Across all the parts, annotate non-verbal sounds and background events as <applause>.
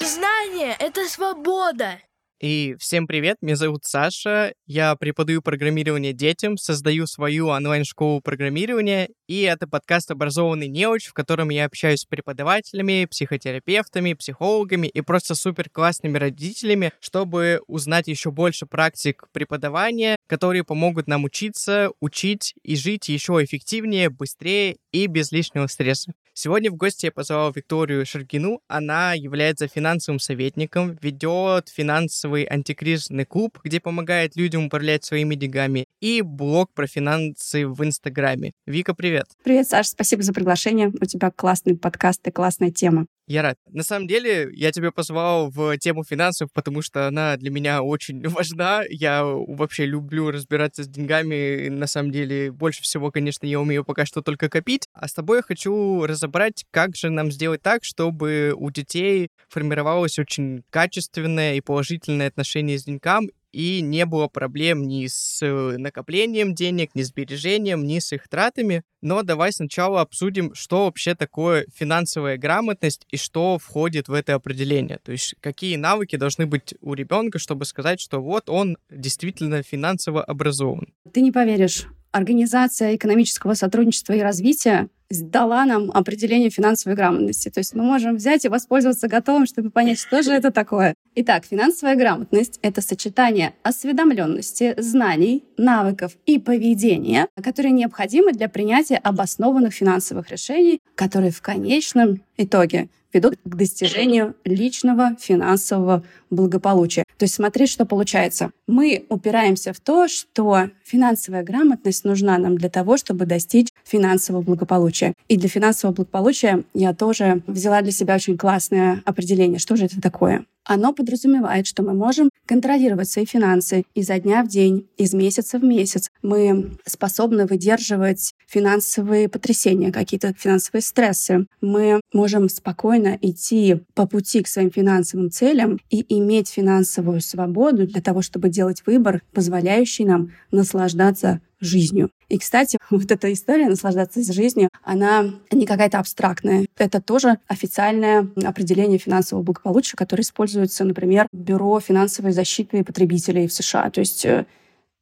Знание — это свобода. И всем привет, меня зовут Саша, я преподаю программирование детям, создаю свою онлайн-школу программирования, и это подкаст «Образованный неуч», в котором я общаюсь с преподавателями, психотерапевтами, психологами и просто супер классными родителями, чтобы узнать еще больше практик преподавания, которые помогут нам учиться, учить и жить еще эффективнее, быстрее и без лишнего стресса. Сегодня в гости я позвал Викторию Шаргину. Она является финансовым советником, ведет финансовый антикризисный клуб, где помогает людям управлять своими деньгами, и блог про финансы в Инстаграме. Вика, привет! Привет, Саша, спасибо за приглашение. У тебя классный подкаст и классная тема. Я рад. На самом деле, я тебя позвал в тему финансов, потому что она для меня очень <laughs> важна. Я вообще люблю разбираться с деньгами. На самом деле, больше всего, конечно, я умею пока что только копить. А с тобой я хочу разобрать, как же нам сделать так, чтобы у детей формировалось очень качественное и положительное отношение с деньгам, и не было проблем ни с э, накоплением денег, ни с сбережением, ни с их тратами. Но давай сначала обсудим, что вообще такое финансовая грамотность и что входит в это определение. То есть какие навыки должны быть у ребенка, чтобы сказать, что вот он действительно финансово образован. Ты не поверишь, Организация экономического сотрудничества и развития дала нам определение финансовой грамотности. То есть мы можем взять и воспользоваться готовым, чтобы понять, что же это такое. Итак, финансовая грамотность — это сочетание осведомленности, знаний, навыков и поведения, которые необходимы для принятия обоснованных финансовых решений, которые в конечном итоге ведут к достижению личного финансового благополучия. То есть смотри, что получается. Мы упираемся в то, что финансовая грамотность нужна нам для того, чтобы достичь финансового благополучия. И для финансового благополучия я тоже взяла для себя очень классное определение. Что же это такое? Оно подразумевает, что мы можем контролировать свои финансы изо дня в день, из месяца в месяц. Мы способны выдерживать финансовые потрясения, какие-то финансовые стрессы. Мы можем спокойно идти по пути к своим финансовым целям и иметь финансовую свободу для того, чтобы делать выбор, позволяющий нам наслаждаться жизнью. И, кстати, <laughs> вот эта история наслаждаться жизнью, она не какая-то абстрактная. Это тоже официальное определение финансового благополучия, которое используется, например, Бюро финансовой защиты потребителей в США. То есть э,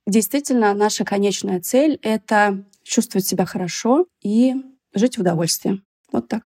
действительно наша конечная цель — это чувствовать себя хорошо и жить в удовольствии. Вот так.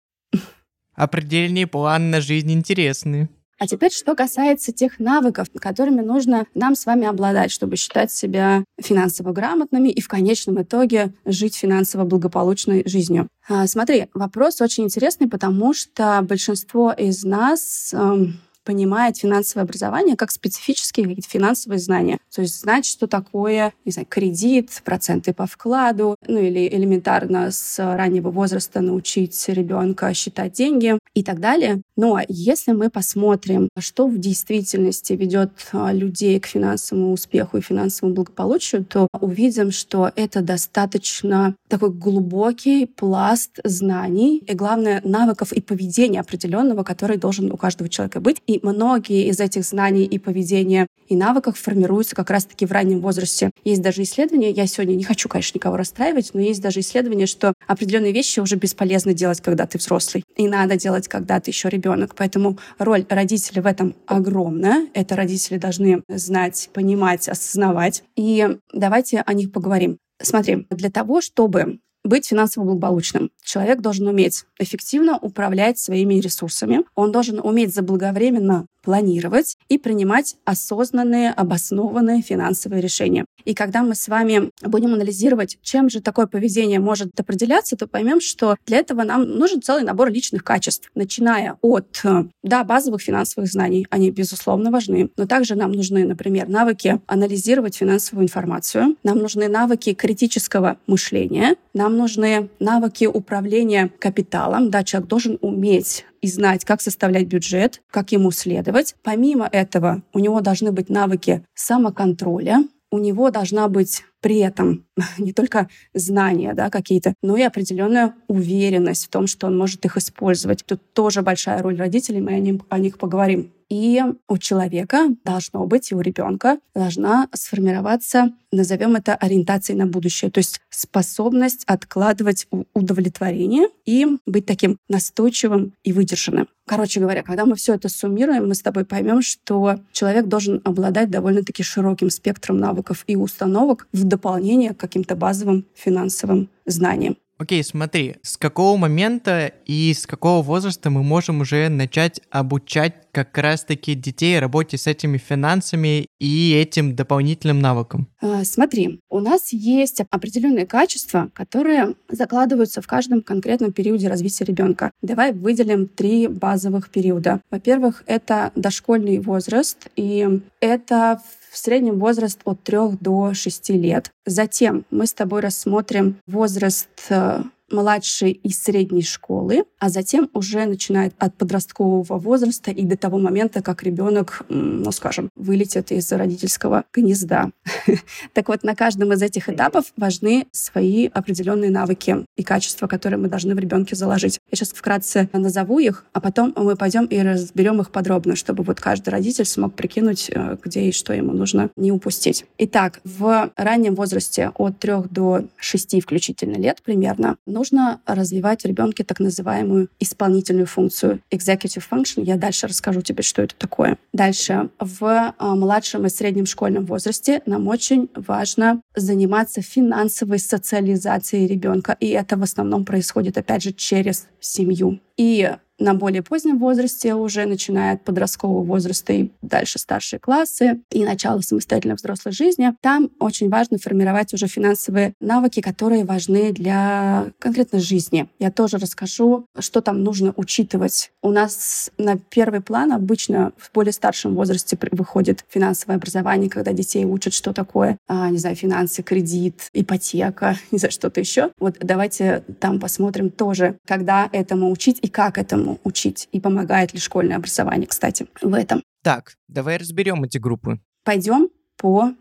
Определение план на жизнь интересный. А теперь, что касается тех навыков, которыми нужно нам с вами обладать, чтобы считать себя финансово грамотными и в конечном итоге жить финансово благополучной жизнью. А, смотри, вопрос очень интересный, потому что большинство из нас эм, понимает финансовое образование как специфические какие-то финансовые знания. То есть знать, что такое, не знаю, кредит, проценты по вкладу, ну или элементарно с раннего возраста научить ребенка считать деньги и так далее. Но если мы посмотрим, что в действительности ведет а, людей к финансовому успеху и финансовому благополучию, то увидим, что это достаточно такой глубокий пласт знаний и, главное, навыков и поведения определенного, который должен у каждого человека быть. И многие из этих знаний и поведения и навыков формируются как раз-таки в раннем возрасте. Есть даже исследования, я сегодня не хочу, конечно, никого расстраивать, но есть даже исследования, что определенные вещи уже бесполезно делать, когда ты взрослый. И надо делать, когда ты еще ребенок. Поэтому роль родителей в этом огромная. Это родители должны знать, понимать, осознавать. И давайте о них поговорим. Смотри, для того, чтобы быть финансово благополучным. Человек должен уметь эффективно управлять своими ресурсами. Он должен уметь заблаговременно планировать и принимать осознанные, обоснованные финансовые решения. И когда мы с вами будем анализировать, чем же такое поведение может определяться, то поймем, что для этого нам нужен целый набор личных качеств, начиная от да, базовых финансовых знаний. Они, безусловно, важны. Но также нам нужны, например, навыки анализировать финансовую информацию. Нам нужны навыки критического мышления. Нам нужны навыки управления капиталом. Да, человек должен уметь и знать, как составлять бюджет, как ему следовать. Помимо этого, у него должны быть навыки самоконтроля, у него должна быть при этом <laughs> не только знания да, какие-то, но и определенная уверенность в том, что он может их использовать. Тут тоже большая роль родителей, мы о, ним, о них поговорим. И у человека должно быть, и у ребенка должна сформироваться, назовем это ориентацией на будущее, то есть способность откладывать удовлетворение и быть таким настойчивым и выдержанным. Короче говоря, когда мы все это суммируем, мы с тобой поймем, что человек должен обладать довольно-таки широким спектром навыков и установок в дополнение к каким-то базовым финансовым знаниям. Окей, смотри, с какого момента и с какого возраста мы можем уже начать обучать как раз-таки детей работе с этими финансами и этим дополнительным навыком? А, смотри, у нас есть определенные качества, которые закладываются в каждом конкретном периоде развития ребенка. Давай выделим три базовых периода. Во-первых, это дошкольный возраст, и это в среднем возраст от 3 до 6 лет. Затем мы с тобой рассмотрим возраст э, младшей и средней школы, а затем уже начинает от подросткового возраста и до того момента, как ребенок, ну скажем, вылетит из родительского гнезда. <laughs> Так вот, на каждом из этих этапов важны свои определенные навыки и качества, которые мы должны в ребенке заложить. Я сейчас вкратце назову их, а потом мы пойдем и разберем их подробно, чтобы вот каждый родитель смог прикинуть, э, где и что ему нужно не упустить. Итак, в раннем возрасте от 3 до 6 включительно лет примерно, нужно развивать в ребенке так называемую исполнительную функцию executive function. Я дальше расскажу тебе, что это такое. Дальше. В а, младшем и среднем школьном возрасте нам очень важно заниматься финансовой социализацией ребенка. И это в основном происходит, опять же, через семью. И на более позднем возрасте, уже начиная от подросткового возраста и дальше старшие классы и начало самостоятельной взрослой жизни, там очень важно формировать уже финансовые навыки, которые важны для конкретно жизни. Я тоже расскажу, что там нужно учитывать. У нас на первый план обычно в более старшем возрасте выходит финансовое образование, когда детей учат, что такое, а, не знаю, финансы, кредит, ипотека, <laughs> не знаю, что-то еще. Вот давайте там посмотрим тоже, когда этому учить и как этому учить и помогает ли школьное образование, кстати, в этом. Так, давай разберем эти группы. Пойдем по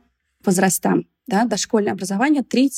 возрастам. Да, дошкольное образование 3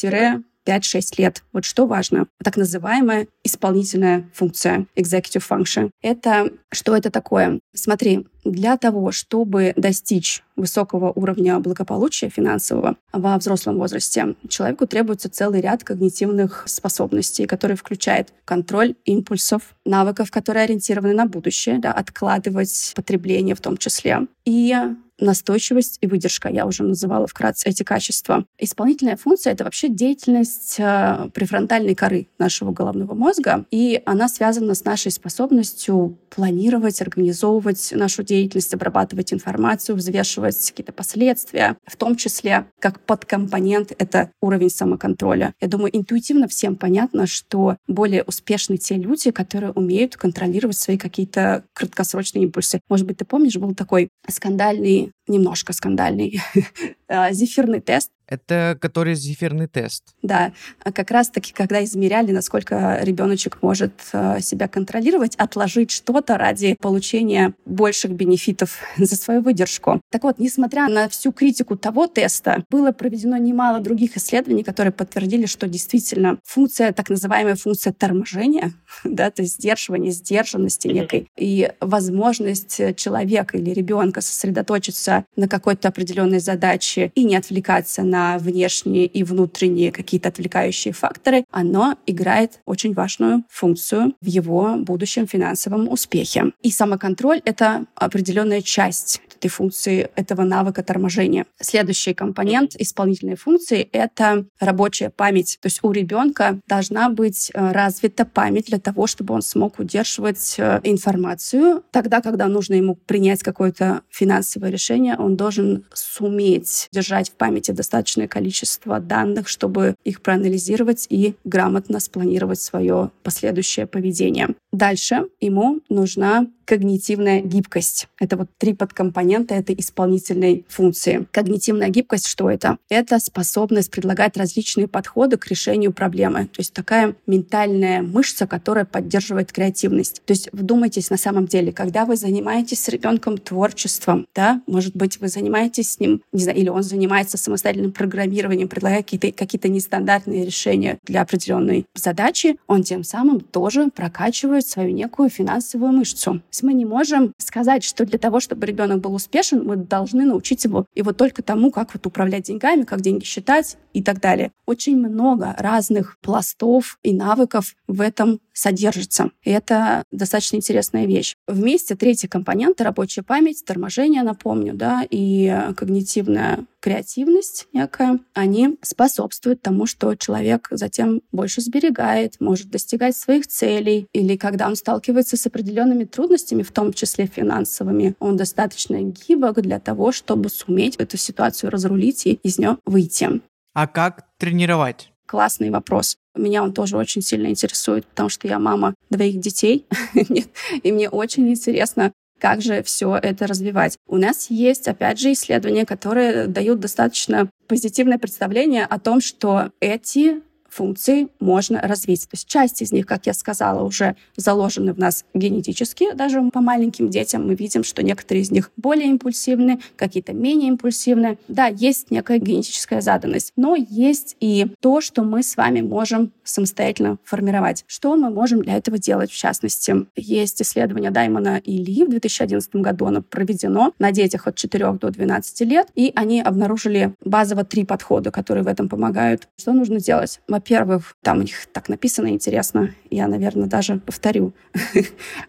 5-6 лет. Вот что важно. Так называемая исполнительная функция, executive function. Это что это такое? Смотри, для того, чтобы достичь высокого уровня благополучия финансового во взрослом возрасте, человеку требуется целый ряд когнитивных способностей, которые включают контроль импульсов, навыков, которые ориентированы на будущее, да, откладывать потребление в том числе, и настойчивость и выдержка. Я уже называла вкратце эти качества. Исполнительная функция — это вообще деятельность э, префронтальной коры нашего головного мозга, и она связана с нашей способностью планировать, организовывать нашу деятельность, обрабатывать информацию, взвешивать какие-то последствия, в том числе как подкомпонент — это уровень самоконтроля. Я думаю, интуитивно всем понятно, что более успешны те люди, которые умеют контролировать свои какие-то краткосрочные импульсы. Может быть, ты помнишь, был такой скандальный немножко скандальный а, <laughs> зефирный тест, это который зефирный тест. Да, а как раз-таки, когда измеряли, насколько ребеночек может э, себя контролировать, отложить что-то ради получения больших бенефитов <laughs> за свою выдержку. Так вот, несмотря на всю критику того теста, было проведено немало других исследований, которые подтвердили, что действительно функция, так называемая функция торможения, <laughs> да, то есть сдерживания, сдержанности некой, и возможность человека или ребенка сосредоточиться на какой-то определенной задаче и не отвлекаться на внешние и внутренние какие-то отвлекающие факторы, оно играет очень важную функцию в его будущем финансовом успехе. И самоконтроль — это определенная часть этой функции, этого навыка торможения. Следующий компонент исполнительной функции — это рабочая память. То есть у ребенка должна быть э, развита память для того, чтобы он смог удерживать э, информацию. Тогда, когда нужно ему принять какое-то финансовое решение, он должен суметь держать в памяти достаточное количество данных, чтобы их проанализировать и грамотно спланировать свое последующее поведение. Дальше ему нужна когнитивная гибкость. Это вот три подкомпонента этой исполнительной функции. Когнитивная гибкость, что это? Это способность предлагать различные подходы к решению проблемы. То есть такая ментальная мышца, которая поддерживает креативность. То есть вдумайтесь на самом деле, когда вы занимаетесь с ребенком творчеством, да, может быть, вы занимаетесь с ним, не знаю, или он занимается самостоятельным программированием, предлагая какие-то какие нестандартные решения для определенной задачи, он тем самым тоже прокачивает свою некую финансовую мышцу есть мы не можем сказать, что для того, чтобы ребенок был успешен, мы должны научить его его только тому, как вот управлять деньгами, как деньги считать и так далее. Очень много разных пластов и навыков в этом содержится. И это достаточно интересная вещь. Вместе третий компонент — рабочая память, торможение, напомню, да, и когнитивная креативность некая, они способствуют тому, что человек затем больше сберегает, может достигать своих целей, или когда он сталкивается с определенными трудностями, в том числе финансовыми, он достаточно гибок для того, чтобы суметь эту ситуацию разрулить и из нее выйти. А как тренировать? Классный вопрос. Меня он тоже очень сильно интересует, потому что я мама двоих детей, <laughs> и мне очень интересно, как же все это развивать. У нас есть, опять же, исследования, которые дают достаточно позитивное представление о том, что эти функций можно развить. То есть часть из них, как я сказала, уже заложены в нас генетически. Даже по маленьким детям мы видим, что некоторые из них более импульсивны, какие-то менее импульсивны. Да, есть некая генетическая заданность, но есть и то, что мы с вами можем самостоятельно формировать. Что мы можем для этого делать, в частности? Есть исследование Даймона и Ли в 2011 году. Оно проведено на детях от 4 до 12 лет, и они обнаружили базово три подхода, которые в этом помогают. Что нужно делать? Во-первых, там у них так написано интересно, я, наверное, даже повторю. <laughs>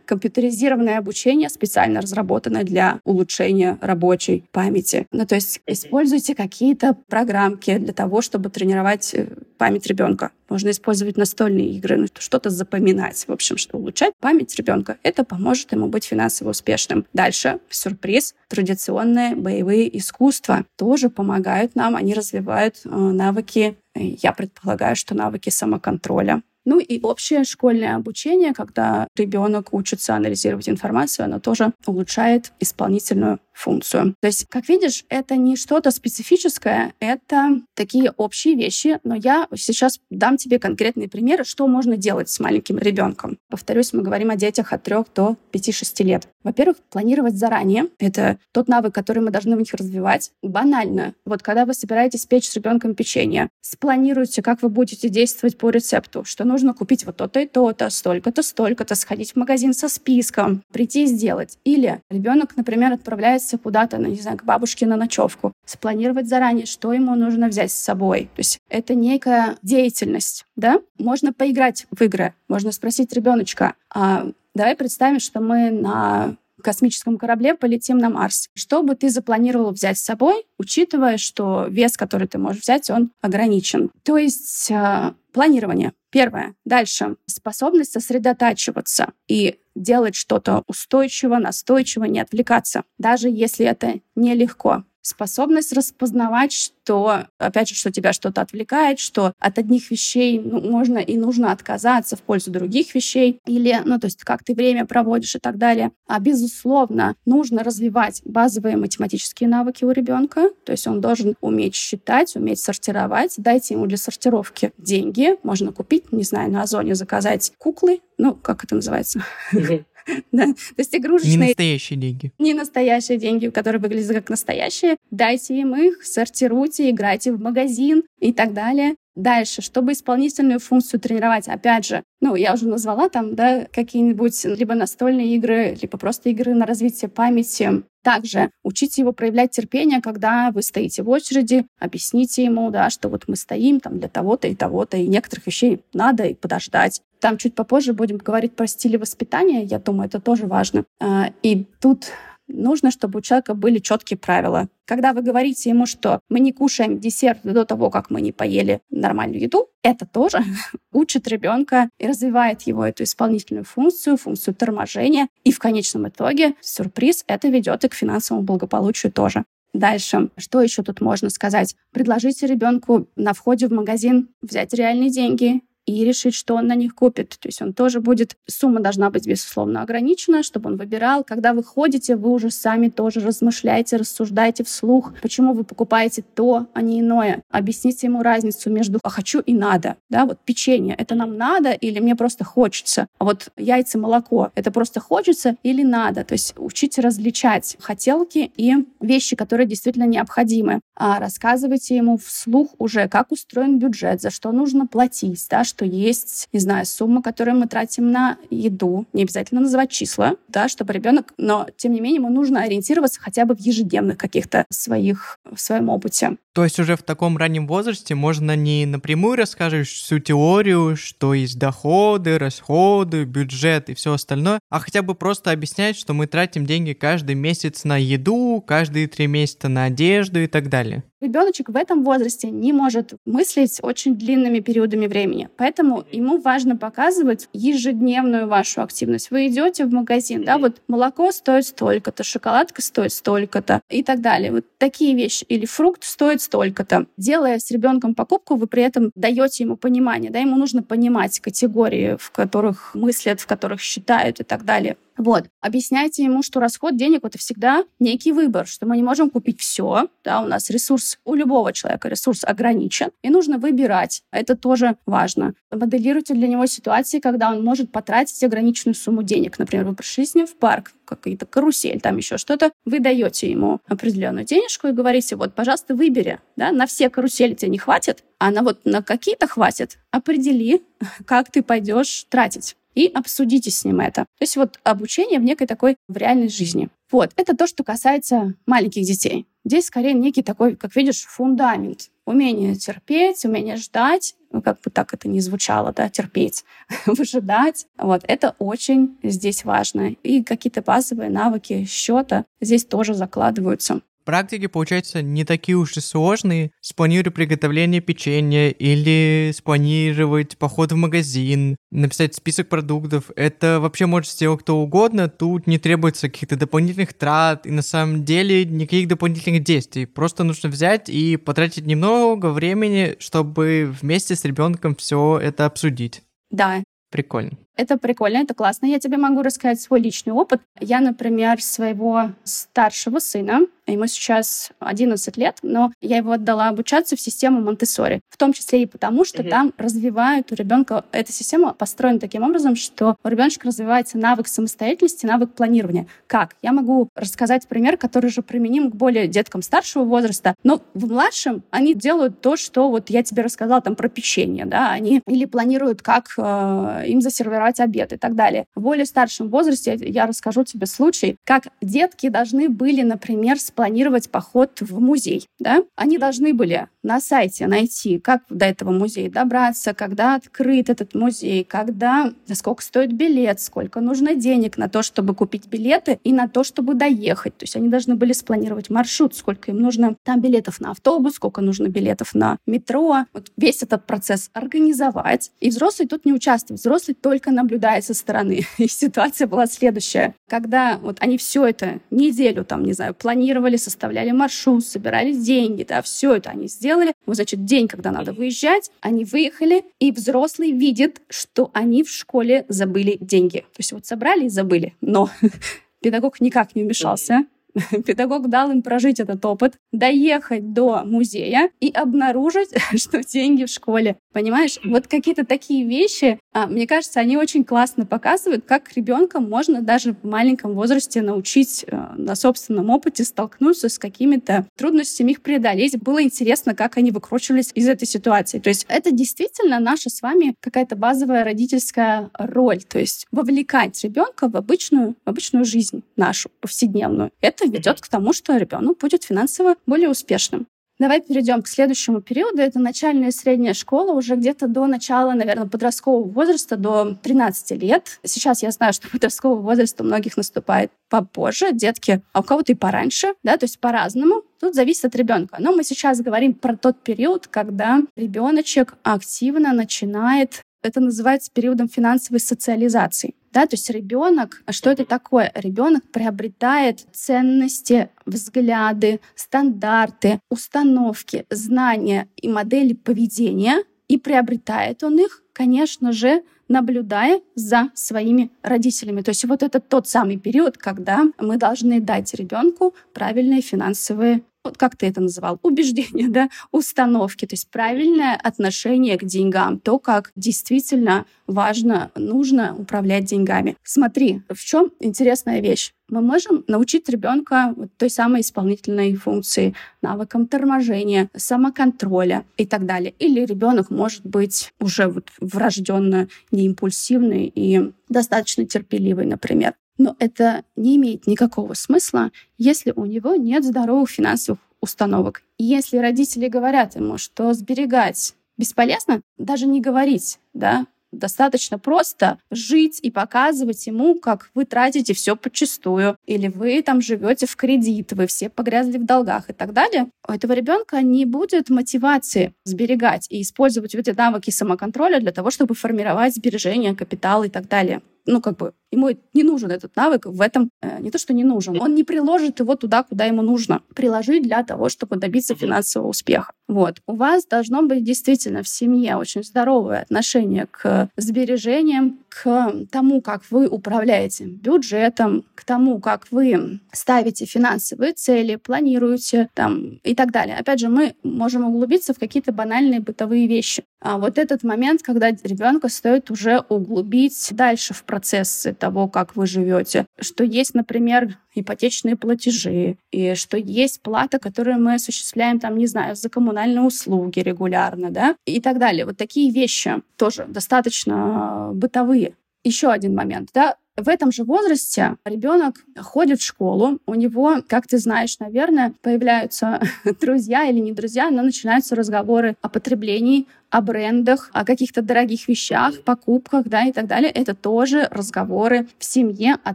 Компьютеризированное обучение специально разработано для улучшения рабочей памяти. Ну, то есть используйте какие-то программки для того, чтобы тренировать э, память ребенка. Можно использовать настольные игры, ну, что-то запоминать. В общем, что улучшать память ребенка. Это поможет ему быть финансово успешным. Дальше, сюрприз, традиционные боевые искусства тоже помогают нам. Они развивают э, навыки я предполагаю, что навыки самоконтроля. Ну и общее школьное обучение, когда ребенок учится анализировать информацию, оно тоже улучшает исполнительную функцию. То есть, как видишь, это не что-то специфическое, это такие общие вещи, но я сейчас дам тебе конкретные примеры, что можно делать с маленьким ребенком. Повторюсь, мы говорим о детях от 3 до 5-6 лет. Во-первых, планировать заранее. Это тот навык, который мы должны в них развивать. Банально. Вот когда вы собираетесь печь с ребенком печенье, спланируйте, как вы будете действовать по рецепту, что нужно купить вот то-то и то-то, столько-то, столько-то, сходить в магазин со списком, прийти и сделать. Или ребенок, например, отправляется отправиться куда-то, ну, не знаю, к бабушке на ночевку, спланировать заранее, что ему нужно взять с собой. То есть это некая деятельность, да? Можно поиграть в игры, можно спросить ребеночка, а давай представим, что мы на космическом корабле полетим на Марс. Что бы ты запланировал взять с собой, учитывая, что вес, который ты можешь взять, он ограничен? То есть э, планирование. Первое. Дальше. Способность сосредотачиваться и делать что-то устойчиво, настойчиво, не отвлекаться, даже если это нелегко способность распознавать, что, опять же, что тебя что-то отвлекает, что от одних вещей ну, можно и нужно отказаться в пользу других вещей, или, ну, то есть как ты время проводишь и так далее. А, безусловно, нужно развивать базовые математические навыки у ребенка, то есть он должен уметь считать, уметь сортировать. Дайте ему для сортировки деньги, можно купить, не знаю, на Озоне заказать куклы, ну, как это называется? <laughs> <laughs> Да. То есть игрушечные... Не настоящие деньги. Не настоящие деньги, которые выглядят как настоящие. Дайте им их, сортируйте, играйте в магазин и так далее. Дальше, чтобы исполнительную функцию тренировать, опять же, ну, я уже назвала там, да, какие-нибудь либо настольные игры, либо просто игры на развитие памяти. Также учите его проявлять терпение, когда вы стоите в очереди, объясните ему, да, что вот мы стоим там для того-то и того-то, и некоторых вещей надо и подождать. Там чуть попозже будем говорить про стили воспитания. Я думаю, это тоже важно. А, и тут нужно, чтобы у человека были четкие правила. Когда вы говорите ему, что мы не кушаем десерт до того, как мы не поели нормальную еду, это тоже <laughs> учит ребенка и развивает его эту исполнительную функцию, функцию торможения. И в конечном итоге, сюрприз, это ведет и к финансовому благополучию тоже. Дальше, что еще тут можно сказать? Предложите ребенку на входе в магазин взять реальные деньги и решить, что он на них купит. То есть он тоже будет, сумма должна быть, безусловно, ограничена, чтобы он выбирал. Когда вы ходите, вы уже сами тоже размышляете, рассуждаете вслух, почему вы покупаете то, а не иное. Объясните ему разницу между «а хочу» и «надо». Да, вот печенье — это нам надо или мне просто хочется? А вот яйца, молоко — это просто хочется или надо? То есть учите различать хотелки и вещи, которые действительно необходимы. А рассказывайте ему вслух уже, как устроен бюджет, за что нужно платить, да, что есть, не знаю, сумма, которую мы тратим на еду. Не обязательно называть числа, да, чтобы ребенок, но тем не менее ему нужно ориентироваться хотя бы в ежедневных каких-то своих, в своем опыте. То есть уже в таком раннем возрасте можно не напрямую рассказывать всю теорию, что есть доходы, расходы, бюджет и все остальное, а хотя бы просто объяснять, что мы тратим деньги каждый месяц на еду, каждые три месяца на одежду и так далее. Ребеночек в этом возрасте не может мыслить очень длинными периодами времени. Поэтому ему важно показывать ежедневную вашу активность. Вы идете в магазин, да, вот молоко стоит столько-то, шоколадка стоит столько-то и так далее. Вот такие вещи. Или фрукт стоит столько-то. Делая с ребенком покупку, вы при этом даете ему понимание, да, ему нужно понимать категории, в которых мыслят, в которых считают и так далее. Вот. Объясняйте ему, что расход денег — это всегда некий выбор, что мы не можем купить все. Да, у нас ресурс, у любого человека ресурс ограничен, и нужно выбирать. Это тоже важно. Моделируйте для него ситуации, когда он может потратить ограниченную сумму денег. Например, вы пришли с ним в парк, какие-то карусель, там еще что-то. Вы даете ему определенную денежку и говорите, вот, пожалуйста, выбери. Да, на все карусели тебе не хватит, а на вот на какие-то хватит. Определи, <laughs> как ты пойдешь тратить и обсудите с ним это. То есть вот обучение в некой такой в реальной жизни. Вот, это то, что касается маленьких детей. Здесь скорее некий такой, как видишь, фундамент. Умение терпеть, умение ждать, ну, как бы так это ни звучало, да, терпеть, <laughs> выжидать. Вот, это очень здесь важно. И какие-то базовые навыки счета здесь тоже закладываются. Практики, получается, не такие уж и сложные. Спланировать приготовление печенья или спланировать поход в магазин, написать список продуктов. Это вообще может сделать кто угодно. Тут не требуется каких-то дополнительных трат и на самом деле никаких дополнительных действий. Просто нужно взять и потратить немного времени, чтобы вместе с ребенком все это обсудить. Да. Прикольно. Это прикольно, это классно. Я тебе могу рассказать свой личный опыт. Я, например, своего старшего сына, ему сейчас 11 лет, но я его отдала обучаться в систему Монтессори. В том числе и потому, что mm-hmm. там развивают у ребенка... Эта система построена таким образом, что у ребенка развивается навык самостоятельности, навык планирования. Как? Я могу рассказать пример, который же применим к более деткам старшего возраста. Но в младшем они делают то, что вот я тебе рассказала там про печенье, да, они или планируют, как э, им засервировать сервировать обед и так далее. В более старшем возрасте я расскажу тебе случай, как детки должны были, например, спланировать поход в музей. Да? Они должны были на сайте найти, как до этого музея добраться, когда открыт этот музей, когда, сколько стоит билет, сколько нужно денег на то, чтобы купить билеты и на то, чтобы доехать. То есть они должны были спланировать маршрут, сколько им нужно там билетов на автобус, сколько нужно билетов на метро. Вот весь этот процесс организовать. И взрослый тут не участвует. Взрослый только наблюдает со стороны. <laughs> И ситуация была следующая. Когда вот они все это неделю, там, не знаю, планировали, составляли маршрут, собирали деньги, да, все это они сделали. Вот, значит, день, когда надо выезжать, они выехали, и взрослый видит, что они в школе забыли деньги. То есть вот собрали и забыли. Но <laughs> педагог никак не вмешался. <laughs> Педагог дал им прожить этот опыт, доехать до музея и обнаружить, <laughs> что деньги в школе. Понимаешь, вот какие-то такие вещи, а, мне кажется, они очень классно показывают, как ребенка можно даже в маленьком возрасте научить э, на собственном опыте столкнуться с какими-то трудностями, их преодолеть. Было интересно, как они выкручивались из этой ситуации. То есть это действительно наша с вами какая-то базовая родительская роль. То есть вовлекать ребенка в обычную, в обычную жизнь нашу, повседневную. Это это ведет к тому, что ребенок будет финансово более успешным. Давай перейдем к следующему периоду. Это начальная и средняя школа, уже где-то до начала, наверное, подросткового возраста, до 13 лет. Сейчас я знаю, что <laughs> подростковый возраст у многих наступает попозже, детки, а у кого-то и пораньше, да, то есть по-разному. Тут зависит от ребенка. Но мы сейчас говорим про тот период, когда ребеночек активно начинает это называется периодом финансовой социализации. Да, то есть ребенок, а что это такое? Ребенок приобретает ценности, взгляды, стандарты, установки, знания и модели поведения, и приобретает он их конечно же, наблюдая за своими родителями. То есть вот это тот самый период, когда мы должны дать ребенку правильные финансовые как ты это называл, убеждения, <laughs> да, установки, то есть правильное отношение к деньгам, то, как действительно важно, нужно управлять деньгами. Смотри, в чем интересная вещь. Мы можем научить ребенка той самой исполнительной функции, навыкам торможения, самоконтроля и так далее. Или ребенок может быть уже вот врожденно неимпульсивный и достаточно терпеливый, например. Но это не имеет никакого смысла, если у него нет здоровых финансовых установок. И если родители говорят ему, что сберегать бесполезно, даже не говорить, да, достаточно просто жить и показывать ему, как вы тратите все подчистую, или вы там живете в кредит, вы все погрязли в долгах и так далее, у этого ребенка не будет мотивации сберегать и использовать эти навыки самоконтроля для того, чтобы формировать сбережения, капитал и так далее ну, как бы, ему не нужен этот навык в этом, э, не то, что не нужен, он не приложит его туда, куда ему нужно приложить для того, чтобы добиться финансового успеха. Вот. У вас должно быть действительно в семье очень здоровое отношение к сбережениям, к тому, как вы управляете бюджетом, к тому, как вы ставите финансовые цели, планируете там и так далее. Опять же, мы можем углубиться в какие-то банальные бытовые вещи. А вот этот момент, когда ребенка стоит уже углубить дальше в процессы того, как вы живете, что есть, например, ипотечные платежи, и что есть плата, которую мы осуществляем, там, не знаю, за коммунальные услуги регулярно, да, и так далее. Вот такие вещи тоже достаточно бытовые. Еще один момент, да, в этом же возрасте ребенок ходит в школу, у него, как ты знаешь, наверное, появляются <laughs> друзья или не друзья, но начинаются разговоры о потреблении, о брендах, о каких-то дорогих вещах, покупках, да, и так далее. Это тоже разговоры в семье о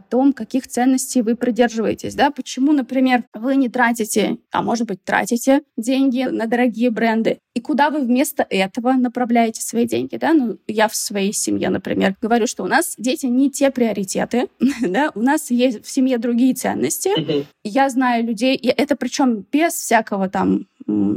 том, каких ценностей вы придерживаетесь, да. Почему, например, вы не тратите, а может быть, тратите деньги на дорогие бренды, и куда вы вместо этого направляете свои деньги, да? Ну, я в своей семье, например, говорю, что у нас дети не те приоритеты, <laughs> да, у нас есть в семье другие ценности. Я знаю людей, и это причем без всякого там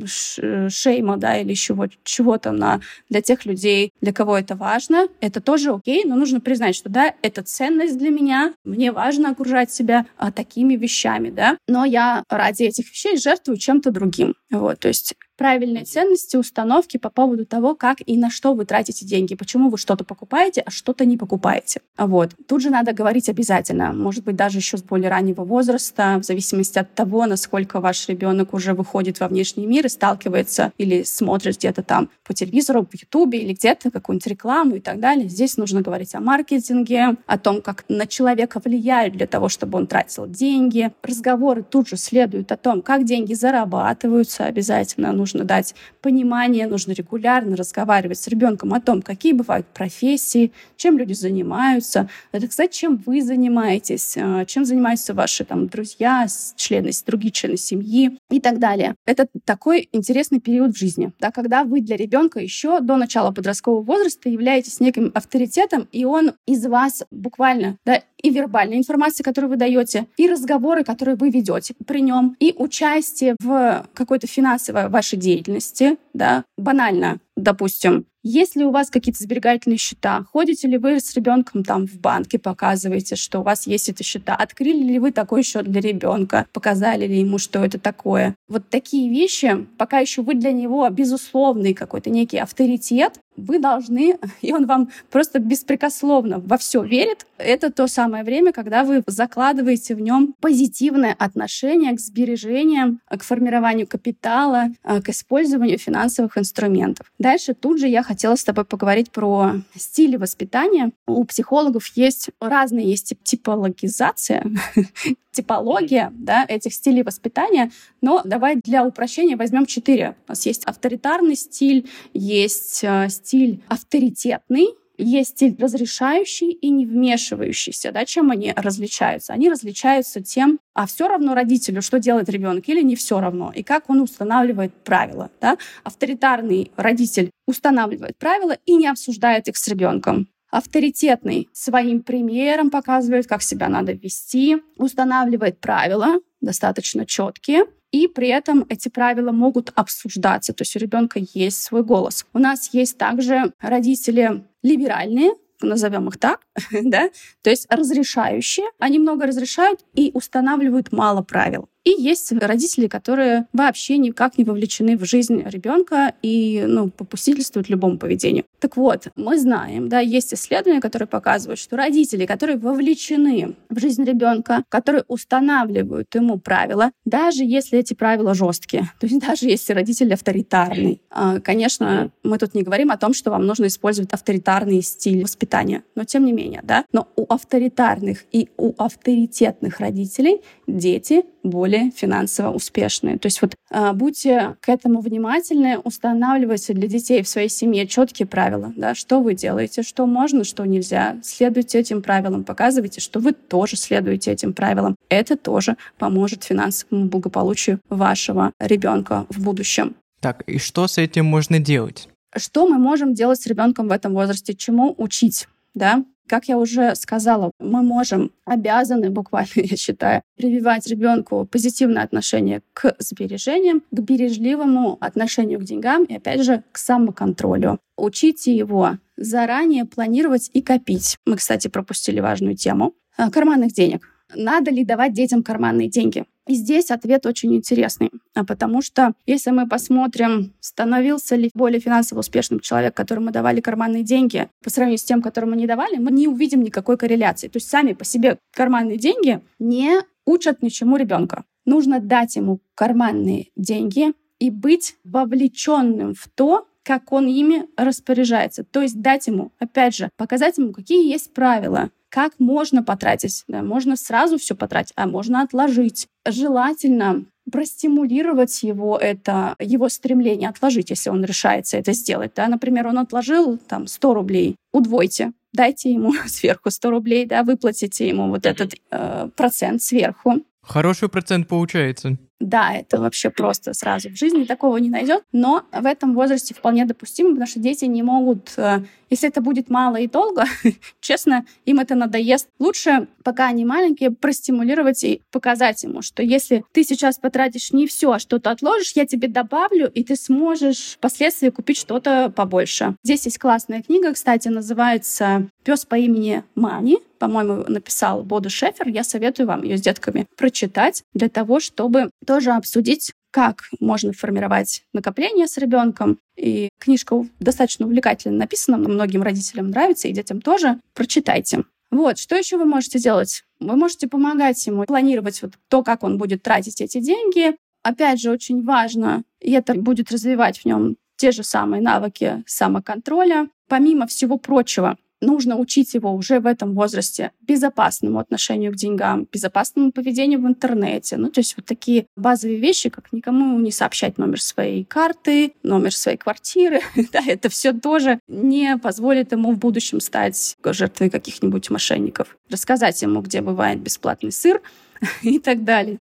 шейма, да, или чего, чего-то на, для тех людей, для кого это важно, это тоже окей, но нужно признать, что, да, это ценность для меня, мне важно окружать себя а, такими вещами, да, но я ради этих вещей жертвую чем-то другим, вот, то есть правильные ценности, установки по поводу того, как и на что вы тратите деньги, почему вы что-то покупаете, а что-то не покупаете. Вот. Тут же надо говорить обязательно, может быть, даже еще с более раннего возраста, в зависимости от того, насколько ваш ребенок уже выходит во внешний мир и сталкивается или смотрит где-то там по телевизору, по Ютубе или где-то какую-нибудь рекламу и так далее. Здесь нужно говорить о маркетинге, о том, как на человека влияют для того, чтобы он тратил деньги. Разговоры тут же следуют о том, как деньги зарабатываются обязательно нужно дать понимание, нужно регулярно разговаривать с ребенком о том, какие бывают профессии, чем люди занимаются, это, кстати, чем вы занимаетесь, э, чем занимаются ваши там друзья, члены, другие члены семьи и так далее. Это такой интересный период в жизни, да, когда вы для ребенка еще до начала подросткового возраста являетесь неким авторитетом, и он из вас буквально да, и вербальная информация, которую вы даете, и разговоры, которые вы ведете при нем, и участие в какой-то финансовой вашей деятельности, да, банально, допустим, если у вас какие-то сберегательные счета, ходите ли вы с ребенком там в банке, показываете, что у вас есть эти счета, открыли ли вы такой счет для ребенка, показали ли ему, что это такое. Вот такие вещи, пока еще вы для него безусловный какой-то некий авторитет, вы должны, <laughs> и он вам просто беспрекословно во все верит. Это то самое время, когда вы закладываете в нем позитивное отношение к сбережениям, к формированию капитала, э, к использованию финансовых инструментов. Дальше тут же я хотела с тобой поговорить про стили воспитания. У психологов есть разные, есть типологизация, <laughs> типология да, этих стилей воспитания, но давай для упрощения возьмем четыре. У нас есть авторитарный стиль, есть э, стиль авторитетный, есть стиль разрешающий и не вмешивающийся. Да? Чем они различаются? Они различаются тем, а все равно родителю, что делает ребенок, или не все равно, и как он устанавливает правила. Да? Авторитарный родитель устанавливает правила и не обсуждает их с ребенком авторитетный своим примером показывает, как себя надо вести, устанавливает правила, достаточно четкие, и при этом эти правила могут обсуждаться, то есть у ребенка есть свой голос. У нас есть также родители либеральные, назовем их так, <laughs> да, то есть разрешающие, они много разрешают и устанавливают мало правил. И есть родители, которые вообще никак не вовлечены в жизнь ребенка и ну, попустительствуют любому поведению. Так вот, мы знаем, да, есть исследования, которые показывают, что родители, которые вовлечены в жизнь ребенка, которые устанавливают ему правила, даже если эти правила жесткие, <laughs> то есть даже если родитель авторитарный. А, конечно, мы тут не говорим о том, что вам нужно использовать авторитарный стиль воспитания, но тем не менее, да, но у авторитарных и у авторитетных родителей дети более финансово успешные. То есть вот а, будьте к этому внимательны, устанавливайте для детей в своей семье четкие правила, да, что вы делаете, что можно, что нельзя. Следуйте этим правилам, показывайте, что вы тоже следуете этим правилам. Это тоже поможет финансовому благополучию вашего ребенка в будущем. Так, и что с этим можно делать? Что мы можем делать с ребенком в этом возрасте? Чему учить? Да? Как я уже сказала, мы можем, обязаны буквально, <laughs> я считаю, прививать ребенку позитивное отношение к сбережениям, к бережливому отношению к деньгам и, опять же, к самоконтролю. Учите его заранее планировать и копить. Мы, кстати, пропустили важную тему э, карманных денег. Надо ли давать детям карманные деньги? И здесь ответ очень интересный, а потому что если мы посмотрим, становился ли более финансово успешным человек, которому давали карманные деньги, по сравнению с тем, которому не давали, мы не увидим никакой корреляции. То есть сами по себе карманные деньги не учат ничему ребенка. Нужно дать ему карманные деньги и быть вовлеченным в то, как он ими распоряжается. То есть дать ему, опять же, показать ему, какие есть правила, как можно потратить. Да, можно сразу все потратить, а можно отложить. Желательно простимулировать его это, его стремление отложить, если он решается это сделать. Да? Например, он отложил там 100 рублей, удвойте, дайте ему <laughs> сверху 100 рублей, да, выплатите ему вот этот э, процент сверху. Хороший процент получается. Да, это вообще просто сразу в жизни такого не найдет, но в этом возрасте вполне допустимо, потому что дети не могут, э, если это будет мало и долго, <laughs> честно, им это надоест. Лучше, пока они маленькие, простимулировать и показать ему, что если ты сейчас потратишь не все, а что-то отложишь, я тебе добавлю, и ты сможешь впоследствии купить что-то побольше. Здесь есть классная книга, кстати, называется «Пес по имени Мани», по-моему, написал Бода Шефер. Я советую вам ее с детками прочитать для того, чтобы тоже обсудить, как можно формировать накопление с ребенком. И книжка достаточно увлекательно написана, многим родителям нравится, и детям тоже. Прочитайте. Вот, что еще вы можете делать? Вы можете помогать ему планировать вот то, как он будет тратить эти деньги. Опять же, очень важно, и это будет развивать в нем те же самые навыки самоконтроля. Помимо всего прочего, нужно учить его уже в этом возрасте безопасному отношению к деньгам, безопасному поведению в интернете. Ну, то есть вот такие базовые вещи, как никому не сообщать номер своей карты, номер своей квартиры. <laughs> да, это все тоже не позволит ему в будущем стать жертвой каких-нибудь мошенников. Рассказать ему, где бывает бесплатный сыр <laughs> и так далее.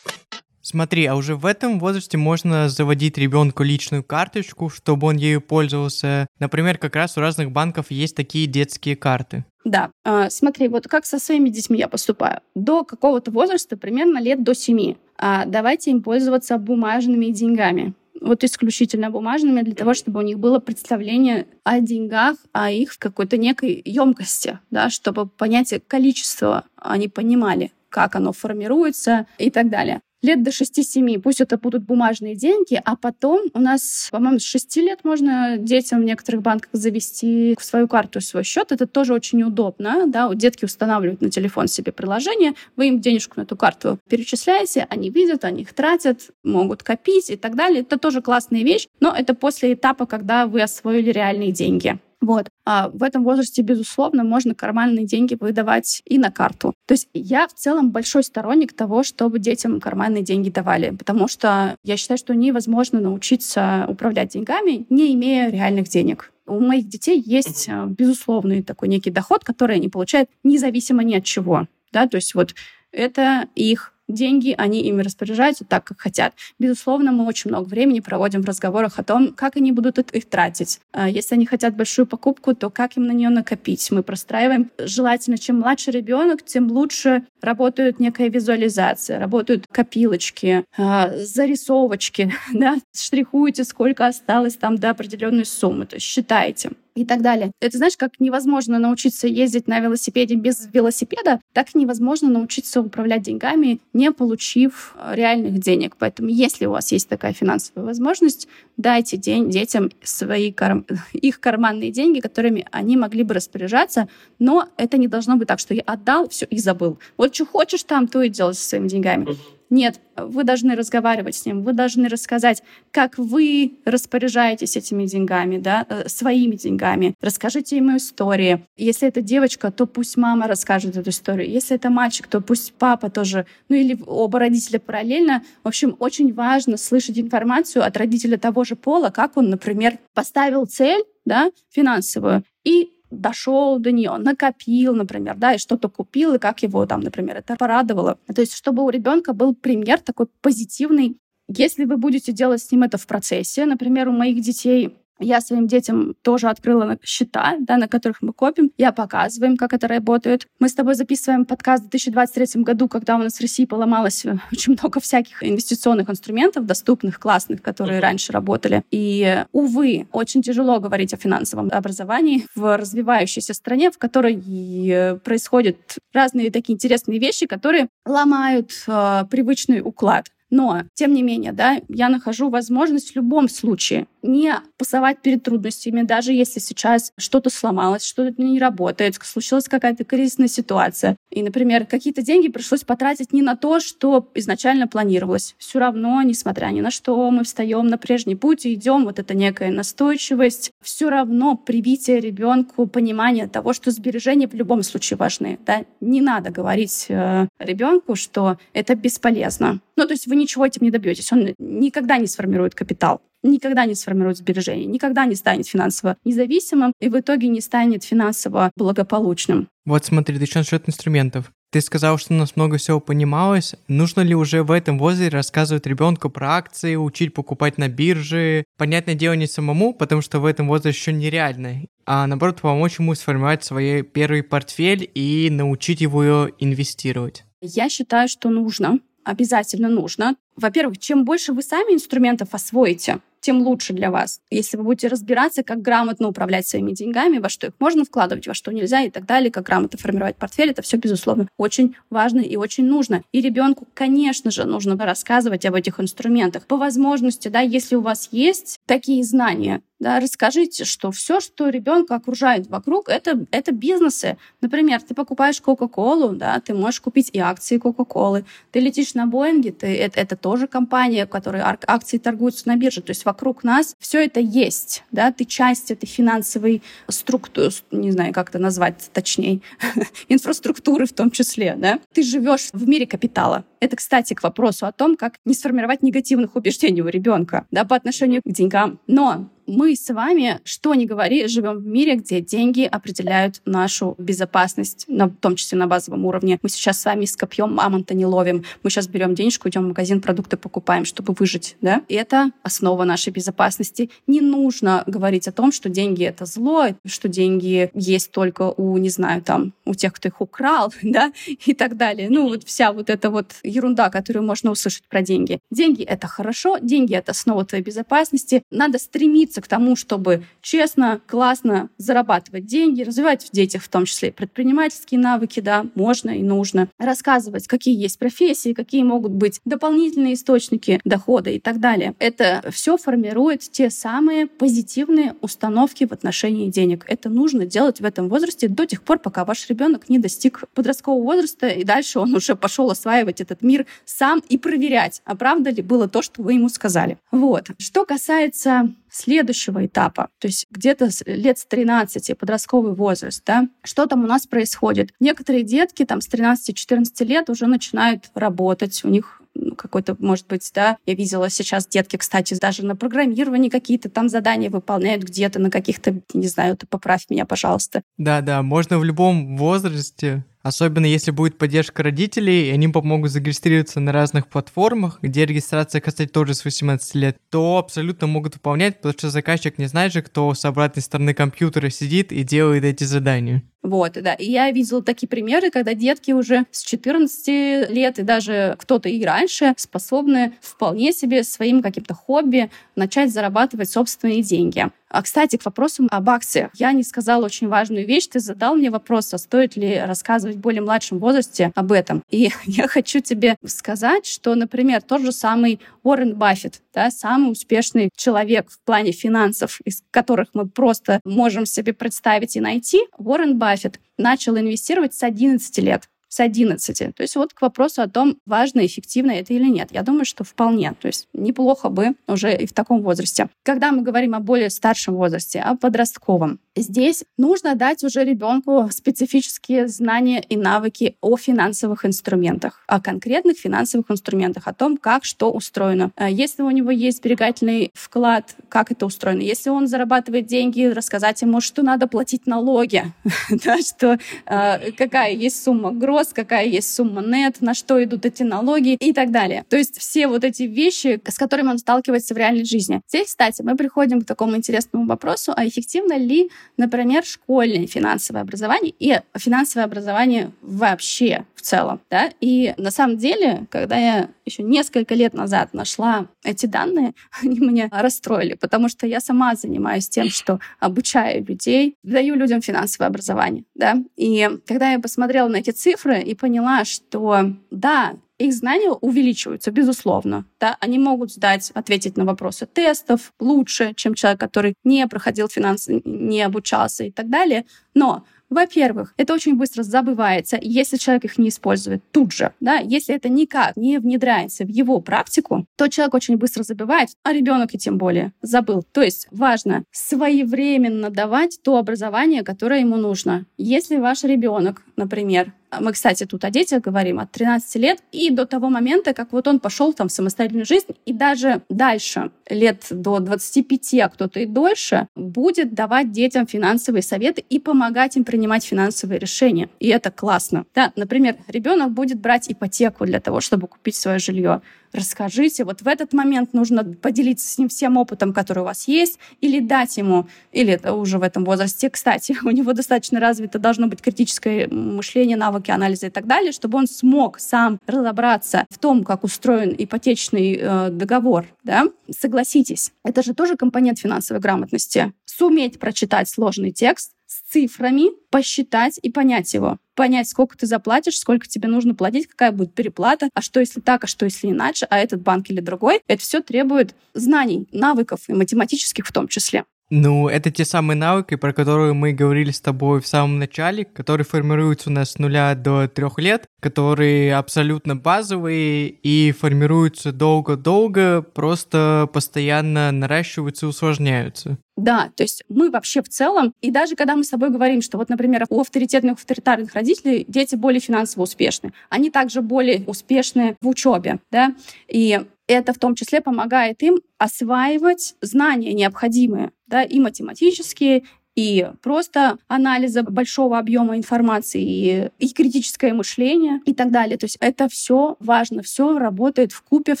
Смотри, а уже в этом возрасте можно заводить ребенку личную карточку, чтобы он ею пользовался. Например, как раз у разных банков есть такие детские карты. Да, а, смотри, вот как со своими детьми я поступаю. До какого-то возраста, примерно лет до семи, а, давайте им пользоваться бумажными деньгами вот исключительно бумажными, для того, чтобы у них было представление о деньгах, о их какой-то некой емкости, да, чтобы понятие количества они понимали, как оно формируется и так далее лет до 6-7. Пусть это будут бумажные деньги, а потом у нас, по-моему, с 6 лет можно детям в некоторых банках завести свою карту, свой счет. Это тоже очень удобно. Да? Детки устанавливают на телефон себе приложение, вы им денежку на эту карту перечисляете, они видят, они их тратят, могут копить и так далее. Это тоже классная вещь, но это после этапа, когда вы освоили реальные деньги. Вот. А в этом возрасте, безусловно, можно карманные деньги выдавать и на карту. То есть я в целом большой сторонник того, чтобы детям карманные деньги давали, потому что я считаю, что невозможно научиться управлять деньгами, не имея реальных денег. У моих детей есть а, безусловный такой некий доход, который они получают независимо ни от чего. Да? То есть вот это их деньги, они ими распоряжаются так, как хотят. Безусловно, мы очень много времени проводим в разговорах о том, как они будут их тратить. А если они хотят большую покупку, то как им на нее накопить. Мы простраиваем. Желательно, чем младше ребенок, тем лучше работает некая визуализация, работают копилочки, а, зарисовочки, <laughs> да, штрихуете, сколько осталось там до определенной суммы, то есть считаете и так далее. Это знаешь, как невозможно научиться ездить на велосипеде без велосипеда, так невозможно научиться управлять деньгами, не получив э, реальных денег. Поэтому если у вас есть такая финансовая возможность, дайте день детям свои карм... <laughs> их карманные деньги, которыми они могли бы распоряжаться, но это не должно быть так, что я отдал все и забыл. Вот что хочешь там, то и делай со своими деньгами. Нет, вы должны разговаривать с ним, вы должны рассказать, как вы распоряжаетесь этими деньгами, да, э, своими деньгами. Расскажите ему истории. Если это девочка, то пусть мама расскажет эту историю. Если это мальчик, то пусть папа тоже, ну или оба родителя параллельно. В общем, очень важно слышать информацию от родителя того же пола, как он, например, поставил цель, да, финансовую, и дошел до нее, накопил, например, да, и что-то купил, и как его там, например, это порадовало. То есть, чтобы у ребенка был пример такой позитивный. Если вы будете делать с ним это в процессе, например, у моих детей я своим детям тоже открыла счета, да, на которых мы копим. Я показываю им, как это работает. Мы с тобой записываем подкаст в 2023 году, когда у нас в России поломалось э, <laughs> очень много всяких инвестиционных инструментов, доступных, классных, которые uh-huh. раньше работали. И, увы, очень тяжело говорить о финансовом образовании в развивающейся стране, в которой э, происходят разные такие интересные вещи, которые ломают э, привычный уклад. Но, тем не менее, да, я нахожу возможность в любом случае не пасовать перед трудностями, даже если сейчас что-то сломалось, что-то не работает, случилась какая-то кризисная ситуация. И, например, какие-то деньги пришлось потратить не на то, что изначально планировалось. Все равно, несмотря ни на что, мы встаем на прежний путь и идем. Вот это некая настойчивость. Все равно привитие ребенку понимания того, что сбережения в любом случае важны. Да? Не надо говорить э, ребенку, что это бесполезно. Ну, то есть вы ничего этим не добьетесь. Он никогда не сформирует капитал никогда не сформирует сбережения, никогда не станет финансово независимым и в итоге не станет финансово благополучным. Вот смотри, ты насчет инструментов. Ты сказал, что у нас много всего понималось. Нужно ли уже в этом возрасте рассказывать ребенку про акции, учить покупать на бирже? Понятное дело не самому, потому что в этом возрасте еще нереально. А наоборот, помочь ему сформировать свой первый портфель и научить его инвестировать. Я считаю, что нужно обязательно нужно. Во-первых, чем больше вы сами инструментов освоите, тем лучше для вас. Если вы будете разбираться, как грамотно управлять своими деньгами, во что их можно вкладывать, во что нельзя и так далее, как грамотно формировать портфель, это все, безусловно, очень важно и очень нужно. И ребенку, конечно же, нужно рассказывать об этих инструментах. По возможности, да, если у вас есть такие знания, да, расскажите, что все, что ребенка окружает вокруг, это, это бизнесы. Например, ты покупаешь Кока-Колу, да, ты можешь купить и акции Кока-Колы. Ты летишь на Боинге, ты, это, это тоже компания, которая акции торгуются на бирже. То есть вокруг нас все это есть, да, ты часть этой финансовой структуры, не знаю, как это назвать точнее, <laughs> инфраструктуры в том числе, да. Ты живешь в мире капитала. Это, кстати, к вопросу о том, как не сформировать негативных убеждений у ребенка, да, по отношению к деньгам. Но мы с вами, что ни говори, живем в мире, где деньги определяют нашу безопасность, на, в том числе на базовом уровне. Мы сейчас с вами с копьем мамонта не ловим. Мы сейчас берем денежку, идем в магазин, продукты покупаем, чтобы выжить. Да? И это основа нашей безопасности. Не нужно говорить о том, что деньги — это зло, что деньги есть только у, не знаю, там, у тех, кто их украл, <laughs> да, и так далее. Ну, вот вся вот эта вот ерунда, которую можно услышать про деньги. Деньги — это хорошо, деньги — это основа твоей безопасности. Надо стремиться стремиться к тому, чтобы честно, классно зарабатывать деньги, развивать в детях в том числе предпринимательские навыки, да, можно и нужно. Рассказывать, какие есть профессии, какие могут быть дополнительные источники дохода и так далее. Это все формирует те самые позитивные установки в отношении денег. Это нужно делать в этом возрасте до тех пор, пока ваш ребенок не достиг подросткового возраста, и дальше он уже пошел осваивать этот мир сам и проверять, а правда ли было то, что вы ему сказали. Вот. Что касается следующего этапа, то есть где-то лет с 13, подростковый возраст, да, что там у нас происходит? Некоторые детки там с 13-14 лет уже начинают работать, у них ну, какой-то, может быть, да, я видела сейчас детки, кстати, даже на программировании какие-то там задания выполняют где-то на каких-то, не знаю, ты поправь меня, пожалуйста. Да-да, можно в любом возрасте Особенно если будет поддержка родителей, и они помогут зарегистрироваться на разных платформах, где регистрация, кстати, тоже с 18 лет, то абсолютно могут выполнять, потому что заказчик не знает же, кто с обратной стороны компьютера сидит и делает эти задания. Вот, да. И я видела такие примеры, когда детки уже с 14 лет и даже кто-то и раньше способны вполне себе своим каким-то хобби начать зарабатывать собственные деньги. А, кстати, к вопросу об акциях. Я не сказала очень важную вещь. Ты задал мне вопрос, а стоит ли рассказывать в более младшем возрасте об этом. И <laughs> я хочу тебе сказать, что, например, тот же самый Уоррен Баффет, да, самый успешный человек в плане финансов, из которых мы просто можем себе представить и найти, Уоррен Баффет начал инвестировать с 11 лет с 11. То есть вот к вопросу о том, важно, эффективно это или нет. Я думаю, что вполне. То есть неплохо бы уже и в таком возрасте. Когда мы говорим о более старшем возрасте, о подростковом, здесь нужно дать уже ребенку специфические знания и навыки о финансовых инструментах, о конкретных финансовых инструментах, о том, как что устроено. А если у него есть сберегательный вклад, как это устроено. Если он зарабатывает деньги, рассказать ему, что надо платить налоги, <laughs> что э, какая есть сумма гроз, рост, какая есть сумма нет, на что идут эти налоги и так далее. То есть все вот эти вещи, с которыми он сталкивается в реальной жизни. Здесь, кстати, мы приходим к такому интересному вопросу, а эффективно ли, например, школьное финансовое образование и финансовое образование вообще в целом, да? И на самом деле, когда я еще несколько лет назад нашла эти данные, <laughs> они меня расстроили, потому что я сама занимаюсь тем, что обучаю людей, даю людям финансовое образование, да? И когда я посмотрела на эти цифры, и поняла, что да, их знания увеличиваются, безусловно. Да? Они могут сдать, ответить на вопросы тестов лучше, чем человек, который не проходил финансы, не обучался и так далее. Но во-первых, это очень быстро забывается, если человек их не использует тут же. Да? Если это никак не внедряется в его практику, то человек очень быстро забывает, а ребенок и тем более забыл. То есть важно своевременно давать то образование, которое ему нужно. Если ваш ребенок, например, мы, кстати, тут о детях говорим от 13 лет и до того момента, как вот он пошел там в самостоятельную жизнь, и даже дальше, лет до 25, а кто-то и дольше, будет давать детям финансовые советы и помогать им принимать финансовые решения. И это классно. Да, например, ребенок будет брать ипотеку для того, чтобы купить свое жилье расскажите, вот в этот момент нужно поделиться с ним всем опытом, который у вас есть, или дать ему, или это уже в этом возрасте, кстати, <laughs> у него достаточно развито должно быть критическое мышление, навыки анализа и так далее, чтобы он смог сам разобраться в том, как устроен ипотечный э, договор, да, согласитесь, это же тоже компонент финансовой грамотности. Суметь прочитать сложный текст, с цифрами посчитать и понять его. Понять, сколько ты заплатишь, сколько тебе нужно платить, какая будет переплата, а что если так, а что если иначе, а этот банк или другой. Это все требует знаний, навыков и математических в том числе. Ну, это те самые навыки, про которые мы говорили с тобой в самом начале, которые формируются у нас с нуля до трех лет, которые абсолютно базовые и формируются долго-долго, просто постоянно наращиваются и усложняются. Да, то есть мы вообще в целом, и даже когда мы с тобой говорим, что вот, например, у авторитетных, авторитарных родителей дети более финансово успешны, они также более успешны в учебе, да, и это в том числе помогает им осваивать знания необходимые, да, и математические, и просто анализа большого объема информации, и, и критическое мышление и так далее. То есть это все важно, все работает в купе, в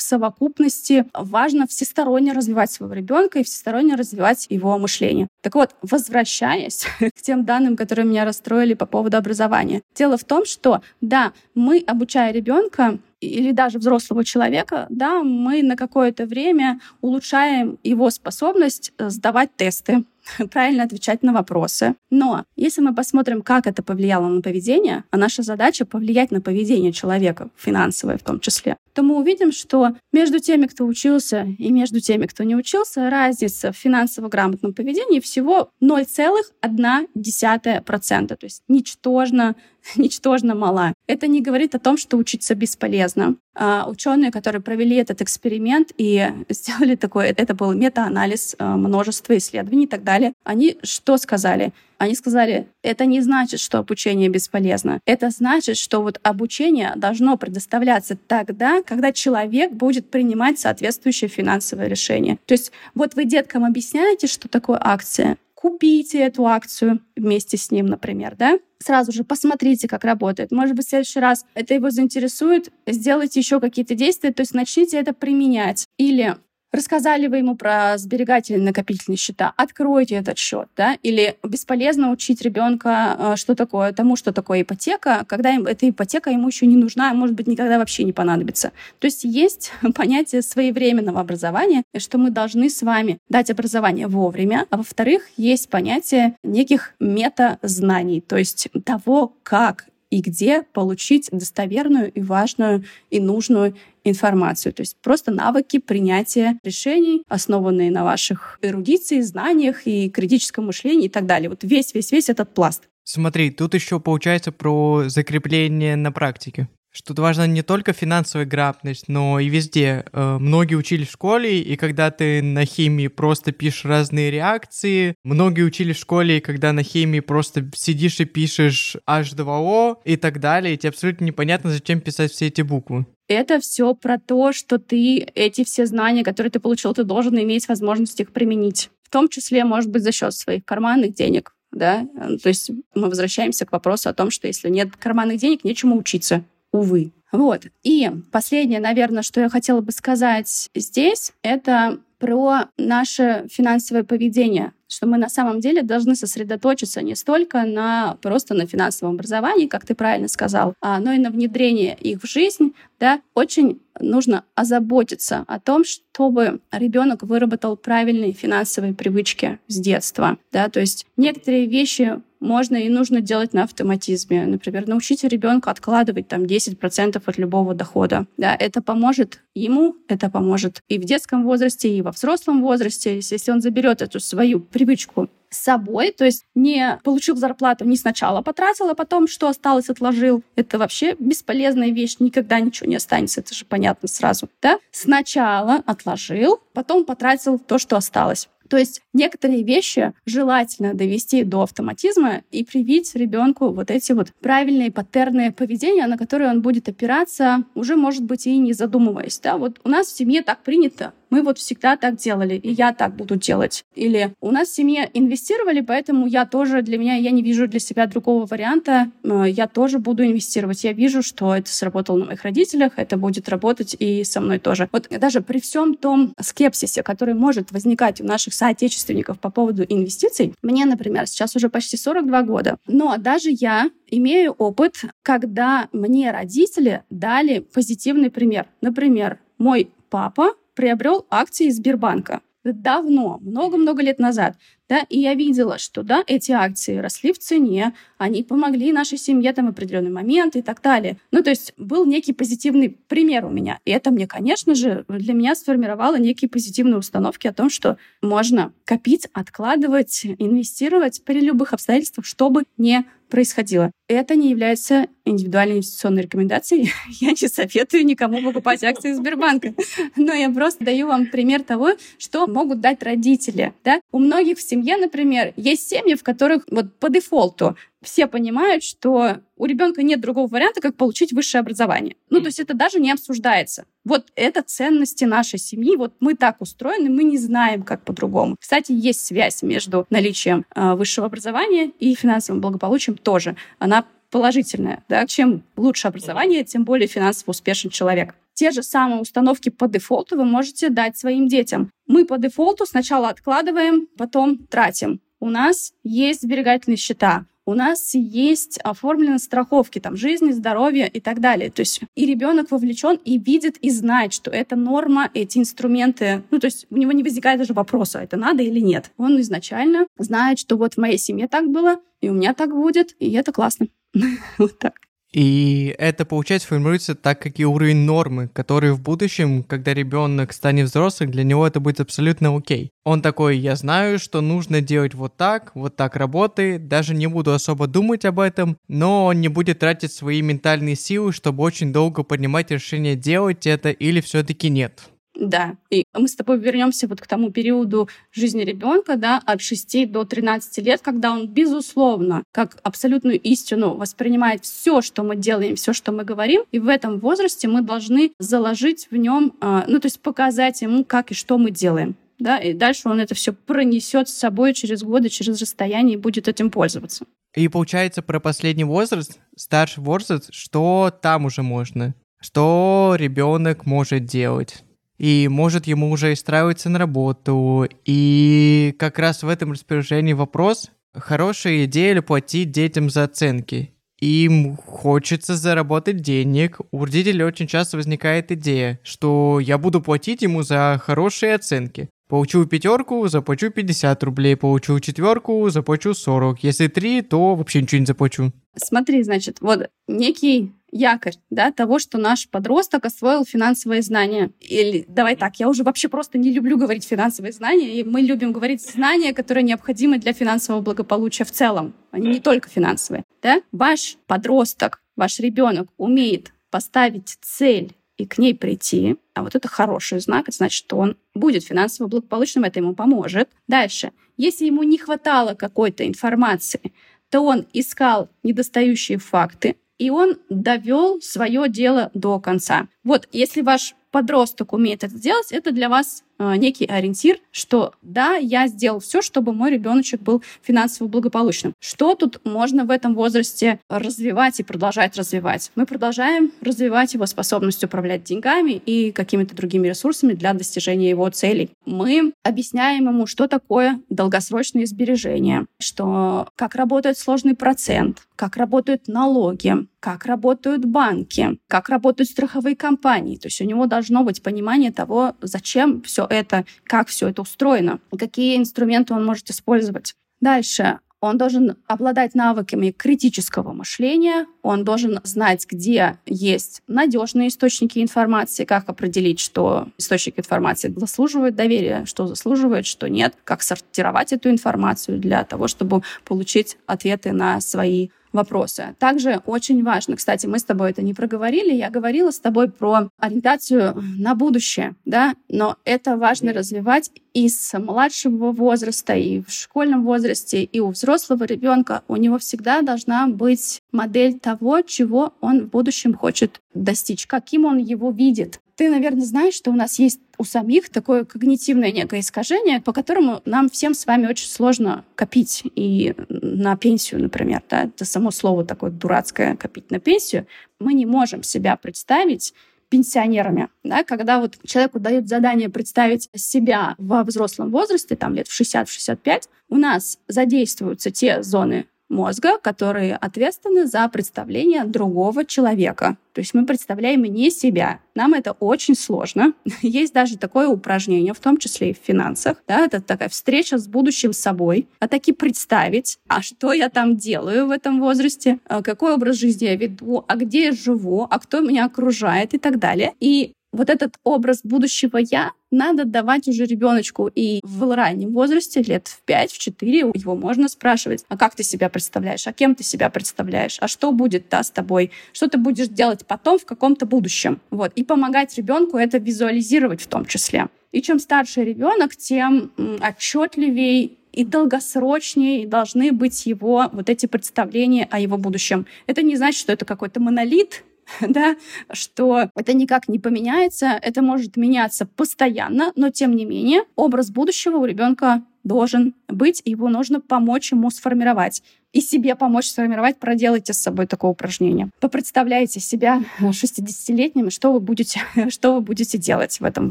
совокупности. Важно всесторонне развивать своего ребенка и всесторонне развивать его мышление. Так вот, возвращаясь <laughs> к тем данным, которые меня расстроили по поводу образования. Дело в том, что да, мы, обучая ребенка, или даже взрослого человека, да, мы на какое-то время улучшаем его способность э, сдавать тесты, <laughs> правильно отвечать на вопросы. Но если мы посмотрим, как это повлияло на поведение, а наша задача повлиять на поведение человека, финансовое в том числе, то мы увидим, что между теми, кто учился, и между теми, кто не учился, разница в финансово грамотном поведении всего 0,1%. То есть ничтожно, <laughs> ничтожно мала. Это не говорит о том, что учиться бесполезно. А ученые, которые провели этот эксперимент и <laughs> сделали такой, это был мета-анализ а, множества исследований и так далее, они что сказали? Они сказали, это не значит, что обучение бесполезно. Это значит, что вот обучение должно предоставляться тогда, когда человек будет принимать соответствующее финансовое решение. То есть вот вы деткам объясняете, что такое акция, купите эту акцию вместе с ним, например, да, сразу же посмотрите, как работает. Может быть, в следующий раз это его заинтересует, сделайте еще какие-то действия, то есть начните это применять. Или Рассказали вы ему про сберегательные накопительные счета, откройте этот счет, да, или бесполезно учить ребенка, э, что такое, тому, что такое ипотека, когда эта ипотека ему еще не нужна, а может быть, никогда вообще не понадобится. То есть есть <laughs> понятие своевременного образования, что мы должны с вами дать образование вовремя, а во-вторых, есть понятие неких мета-знаний, то есть того, как и где получить достоверную и важную и нужную информацию. То есть просто навыки принятия решений, основанные на ваших эрудиции, знаниях и критическом мышлении и так далее. Вот весь-весь-весь этот пласт. Смотри, тут еще получается про закрепление на практике что важна не только финансовая грамотность, но и везде. Э, многие учили в школе, и когда ты на химии просто пишешь разные реакции, многие учили в школе, и когда на химии просто сидишь и пишешь H2O и так далее, и тебе абсолютно непонятно, зачем писать все эти буквы. Это все про то, что ты эти все знания, которые ты получил, ты должен иметь возможность их применить. В том числе, может быть, за счет своих карманных денег. Да? То есть мы возвращаемся к вопросу о том, что если нет карманных денег, нечему учиться увы. Вот. И последнее, наверное, что я хотела бы сказать здесь, это про наше финансовое поведение, что мы на самом деле должны сосредоточиться не столько на просто на финансовом образовании, как ты правильно сказал, а, но и на внедрении их в жизнь. Да? Очень нужно озаботиться о том, чтобы ребенок выработал правильные финансовые привычки с детства. Да? То есть некоторые вещи можно и нужно делать на автоматизме. Например, научите ребенка откладывать там 10% от любого дохода. Да, это поможет ему, это поможет и в детском возрасте, и во взрослом возрасте, если он заберет эту свою привычку с собой, то есть не получил зарплату, не сначала потратил, а потом что осталось, отложил. Это вообще бесполезная вещь, никогда ничего не останется, это же понятно сразу. Да? Сначала отложил, потом потратил то, что осталось. То есть некоторые вещи желательно довести до автоматизма и привить ребенку вот эти вот правильные паттерны поведения, на которые он будет опираться, уже, может быть, и не задумываясь. Да? Вот у нас в семье так принято, мы вот всегда так делали, и я так буду делать. Или у нас в семье инвестировали, поэтому я тоже, для меня, я не вижу для себя другого варианта, я тоже буду инвестировать. Я вижу, что это сработало на моих родителях, это будет работать и со мной тоже. Вот даже при всем том скепсисе, который может возникать у наших соотечественников по поводу инвестиций, мне, например, сейчас уже почти 42 года, но даже я имею опыт, когда мне родители дали позитивный пример. Например, мой папа приобрел акции Сбербанка. Давно, много-много лет назад, да, и я видела, что, да, эти акции росли в цене, они помогли нашей семье там в определенный момент и так далее. Ну, то есть был некий позитивный пример у меня. И это мне, конечно же, для меня сформировало некие позитивные установки о том, что можно копить, откладывать, инвестировать при любых обстоятельствах, чтобы не происходило. Это не является индивидуальной инвестиционной рекомендацией. <laughs> Я не советую никому покупать акции Сбербанка. <laughs> Но я просто даю вам пример того, что могут дать родители. Да? У многих в семье, например, есть семьи, в которых вот по дефолту все понимают, что у ребенка нет другого варианта, как получить высшее образование. Ну, то есть это даже не обсуждается. Вот это ценности нашей семьи. Вот мы так устроены, мы не знаем, как по-другому. Кстати, есть связь между наличием э, высшего образования и финансовым благополучием тоже. Она положительная. Да? Чем лучше образование, тем более финансово успешен человек. Те же самые установки по дефолту вы можете дать своим детям. Мы по дефолту сначала откладываем, потом тратим. У нас есть сберегательные счета, у нас есть оформлены страховки, там, жизни, здоровья и так далее. То есть и ребенок вовлечен и видит и знает, что это норма, эти инструменты, ну, то есть у него не возникает даже вопроса, это надо или нет. Он изначально знает, что вот в моей семье так было, и у меня так будет, и это классно. <laughs> Вот так. И это, получается, формируется так, как и уровень нормы, который в будущем, когда ребенок станет взрослым, для него это будет абсолютно окей. Он такой, я знаю, что нужно делать вот так, вот так работает, даже не буду особо думать об этом, но он не будет тратить свои ментальные силы, чтобы очень долго поднимать решение делать это или все-таки нет. Да, и мы с тобой вернемся вот к тому периоду жизни ребенка, да, от 6 до 13 лет, когда он, безусловно, как абсолютную истину воспринимает все, что мы делаем, все, что мы говорим, и в этом возрасте мы должны заложить в нем, а, ну, то есть показать ему, как и что мы делаем да, и дальше он это все пронесет с собой через годы, через расстояние и будет этим пользоваться. И получается про последний возраст, старший возраст, что там уже можно, что ребенок может делать. И может ему уже устраиваться на работу. И как раз в этом распоряжении вопрос, хорошая идея ли платить детям за оценки? Им хочется заработать денег. У родителей очень часто возникает идея, что я буду платить ему за хорошие оценки. Получу пятерку, заплачу 50 рублей. Получу четверку, заплачу 40. Если три, то вообще ничего не заплачу. Смотри, значит, вот некий якорь да, того, что наш подросток освоил финансовые знания. Или давай так, я уже вообще просто не люблю говорить финансовые знания, и мы любим говорить знания, которые необходимы для финансового благополучия в целом, они не только финансовые. Да? Ваш подросток, ваш ребенок умеет поставить цель и к ней прийти, а вот это хороший знак, это значит, что он будет финансово благополучным, это ему поможет. Дальше, если ему не хватало какой-то информации, то он искал недостающие факты, и он довел свое дело до конца. Вот, если ваш подросток умеет это делать, это для вас некий ориентир, что да, я сделал все, чтобы мой ребеночек был финансово благополучным. Что тут можно в этом возрасте развивать и продолжать развивать? Мы продолжаем развивать его способность управлять деньгами и какими-то другими ресурсами для достижения его целей. Мы объясняем ему, что такое долгосрочные сбережения, что как работает сложный процент, как работают налоги, как работают банки, как работают страховые компании. То есть у него должно быть понимание того, зачем все это, как все это устроено, какие инструменты он может использовать. Дальше он должен обладать навыками критического мышления, он должен знать, где есть надежные источники информации, как определить, что источник информации заслуживает доверия, что заслуживает, что нет, как сортировать эту информацию для того, чтобы получить ответы на свои вопросы. Также очень важно, кстати, мы с тобой это не проговорили, я говорила с тобой про ориентацию на будущее, да, но это важно развивать и с младшего возраста, и в школьном возрасте, и у взрослого ребенка. У него всегда должна быть модель того, чего он в будущем хочет достичь, каким он его видит. Ты, наверное, знаешь, что у нас есть у самих такое когнитивное некое искажение, по которому нам всем с вами очень сложно копить. И на пенсию, например, да, это само слово такое дурацкое «копить на пенсию», мы не можем себя представить пенсионерами, да, когда вот человеку дают задание представить себя во взрослом возрасте, там лет в 60-65, у нас задействуются те зоны мозга, которые ответственны за представление другого человека. То есть мы представляем не себя. Нам это очень сложно. <laughs> Есть даже такое упражнение, в том числе и в финансах. Да, это такая встреча с будущим собой. А таки представить, а что я там делаю в этом возрасте, а какой образ жизни я веду, а где я живу, а кто меня окружает и так далее. И вот этот образ будущего «я» надо давать уже ребеночку. И в раннем возрасте, лет в 5, в 4, его можно спрашивать, а как ты себя представляешь, а кем ты себя представляешь, а что будет да, с тобой, что ты будешь делать потом в каком-то будущем. Вот. И помогать ребенку это визуализировать в том числе. И чем старше ребенок, тем отчетливее и долгосрочнее должны быть его вот эти представления о его будущем. Это не значит, что это какой-то монолит, <laughs> да, что это никак не поменяется, это может меняться постоянно, но тем не менее образ будущего у ребенка должен быть, его нужно помочь ему сформировать. И себе помочь сформировать, проделайте с собой такое упражнение. Попредставляйте себя 60-летним, что вы, будете, <laughs> что вы будете делать в этом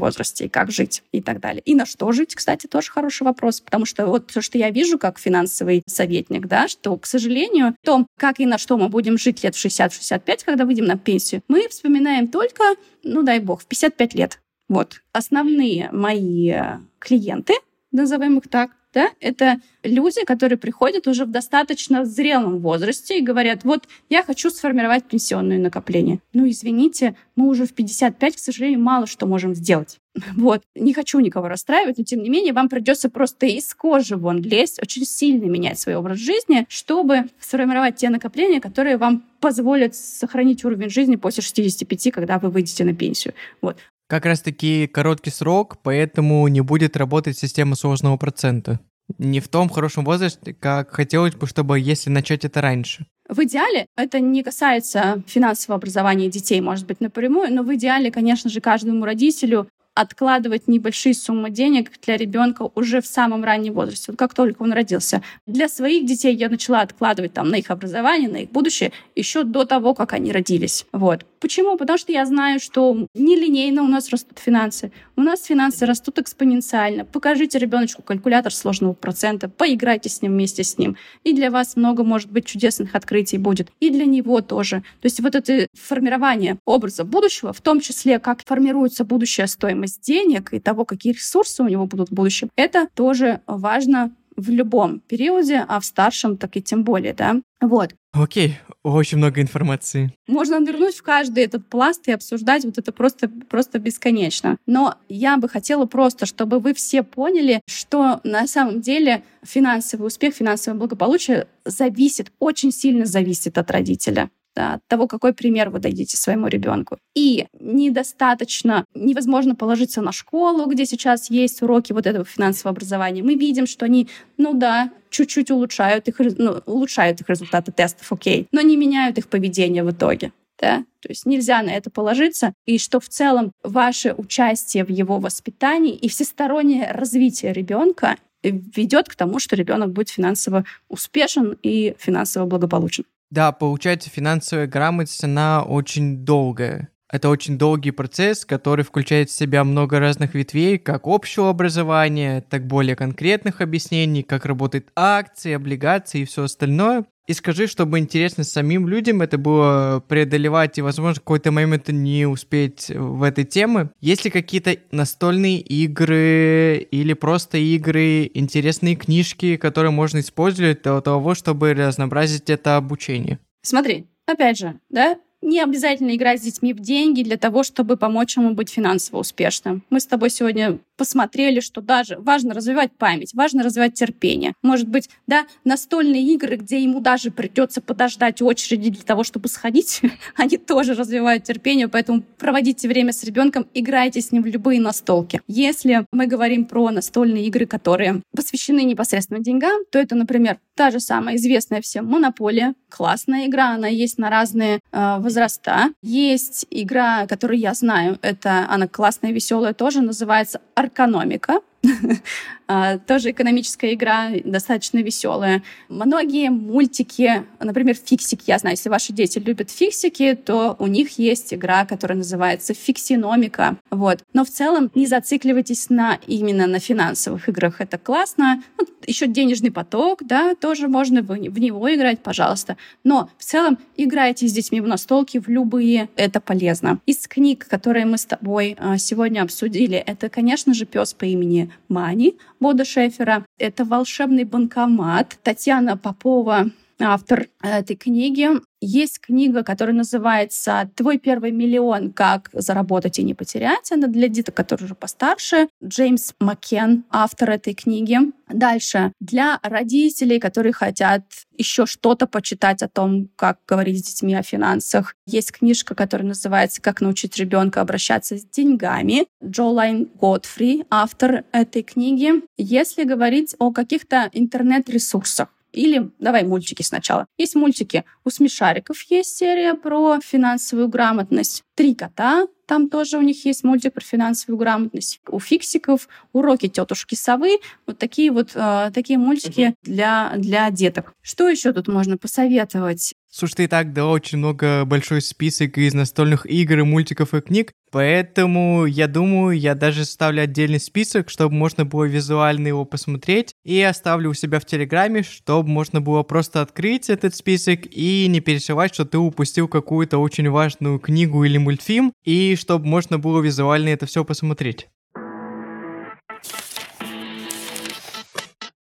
возрасте, и как жить, и так далее. И на что жить, кстати, тоже хороший вопрос, потому что вот то, что я вижу как финансовый советник, да, что, к сожалению, в том, как и на что мы будем жить лет в 60-65, когда выйдем на пенсию, мы вспоминаем только, ну дай бог, в 55 лет. Вот. Основные мои клиенты — назовем их так, да, это люди, которые приходят уже в достаточно зрелом возрасте и говорят, вот я хочу сформировать пенсионное накопление. Ну, извините, мы уже в 55, к сожалению, мало что можем сделать. <laughs> Вот. Не хочу никого расстраивать, но тем не менее вам придется просто из кожи вон лезть, очень сильно менять свой образ жизни, чтобы сформировать те накопления, которые вам позволят сохранить уровень жизни после 65, когда вы выйдете на пенсию. Вот как раз-таки короткий срок, поэтому не будет работать система сложного процента. Не в том хорошем возрасте, как хотелось бы, чтобы если начать это раньше. В идеале, это не касается финансового образования детей, может быть, напрямую, но в идеале, конечно же, каждому родителю откладывать небольшие суммы денег для ребенка уже в самом раннем возрасте, вот как только он родился. Для своих детей я начала откладывать там на их образование, на их будущее еще до того, как они родились. Вот. Почему? Потому что я знаю, что нелинейно у нас растут финансы. У нас финансы растут экспоненциально. Покажите ребеночку калькулятор сложного процента, поиграйте с ним вместе с ним. И для вас много, может быть, чудесных открытий будет. И для него тоже. То есть вот это формирование образа будущего, в том числе, как формируется будущая стоимость денег и того, какие ресурсы у него будут в будущем, это тоже важно в любом периоде, а в старшем так и тем более, да. Вот. Окей, очень много информации. Можно нырнуть в каждый этот пласт и обсуждать вот это просто, просто бесконечно. Но я бы хотела просто, чтобы вы все поняли, что на самом деле финансовый успех, финансовое благополучие зависит, очень сильно зависит от родителя от того, какой пример вы дадите своему ребенку. И недостаточно, невозможно положиться на школу, где сейчас есть уроки вот этого финансового образования. Мы видим, что они, ну да, чуть-чуть улучшают их, ну, улучшают их результаты тестов, окей, но не меняют их поведение в итоге. Да? То есть нельзя на это положиться, и что в целом ваше участие в его воспитании и всестороннее развитие ребенка ведет к тому, что ребенок будет финансово успешен и финансово благополучен. Да, получается, финансовая грамотность, она очень долгая. Это очень долгий процесс, который включает в себя много разных ветвей, как общего образования, так более конкретных объяснений, как работают акции, облигации и все остальное. И скажи, чтобы интересно самим людям это было преодолевать и, возможно, какой-то момент не успеть в этой теме. Есть ли какие-то настольные игры или просто игры, интересные книжки, которые можно использовать для того, чтобы разнообразить это обучение? Смотри, опять же, да, не обязательно играть с детьми в деньги для того, чтобы помочь ему быть финансово успешным. Мы с тобой сегодня посмотрели, что даже важно развивать память, важно развивать терпение. Может быть, да, настольные игры, где ему даже придется подождать очереди для того, чтобы сходить, <laughs> они тоже развивают терпение, поэтому проводите время с ребенком, играйте с ним в любые настолки. Если мы говорим про настольные игры, которые посвящены непосредственно деньгам, то это, например, та же самая известная всем Монополия. Классная игра, она есть на разные э, возраста. Есть игра, которую я знаю, это она классная, веселая тоже, называется «Аркономика». <laughs> А, тоже экономическая игра, достаточно веселая. Многие мультики, например, фиксики, я знаю, если ваши дети любят фиксики, то у них есть игра, которая называется фиксиномика. Вот. Но в целом не зацикливайтесь на именно на финансовых играх. Это классно. Вот еще денежный поток, да, тоже можно в, в него играть, пожалуйста. Но в целом играйте с детьми в настолки, в любые, это полезно. Из книг, которые мы с тобой а, сегодня обсудили, это, конечно же, пес по имени Мани Бода Шефера. Это «Волшебный банкомат». Татьяна Попова автор этой книги. Есть книга, которая называется «Твой первый миллион. Как заработать и не потерять». Она для деток, которые уже постарше. Джеймс Маккен, автор этой книги. Дальше. Для родителей, которые хотят еще что-то почитать о том, как говорить с детьми о финансах. Есть книжка, которая называется «Как научить ребенка обращаться с деньгами». Джолайн Годфри, автор этой книги. Если говорить о каких-то интернет-ресурсах, или давай мультики сначала. Есть мультики. У смешариков есть серия про финансовую грамотность. Три кота, там тоже у них есть мультик про финансовую грамотность. У фиксиков уроки тетушки совы. Вот такие вот э, такие мультики для, для деток. Что еще тут можно посоветовать? Слушай, ты и так дала очень много, большой список из настольных игр, и мультиков и книг, поэтому я думаю, я даже ставлю отдельный список, чтобы можно было визуально его посмотреть, и оставлю у себя в Телеграме, чтобы можно было просто открыть этот список и не переживать, что ты упустил какую-то очень важную книгу или мультфильм, и чтобы можно было визуально это все посмотреть.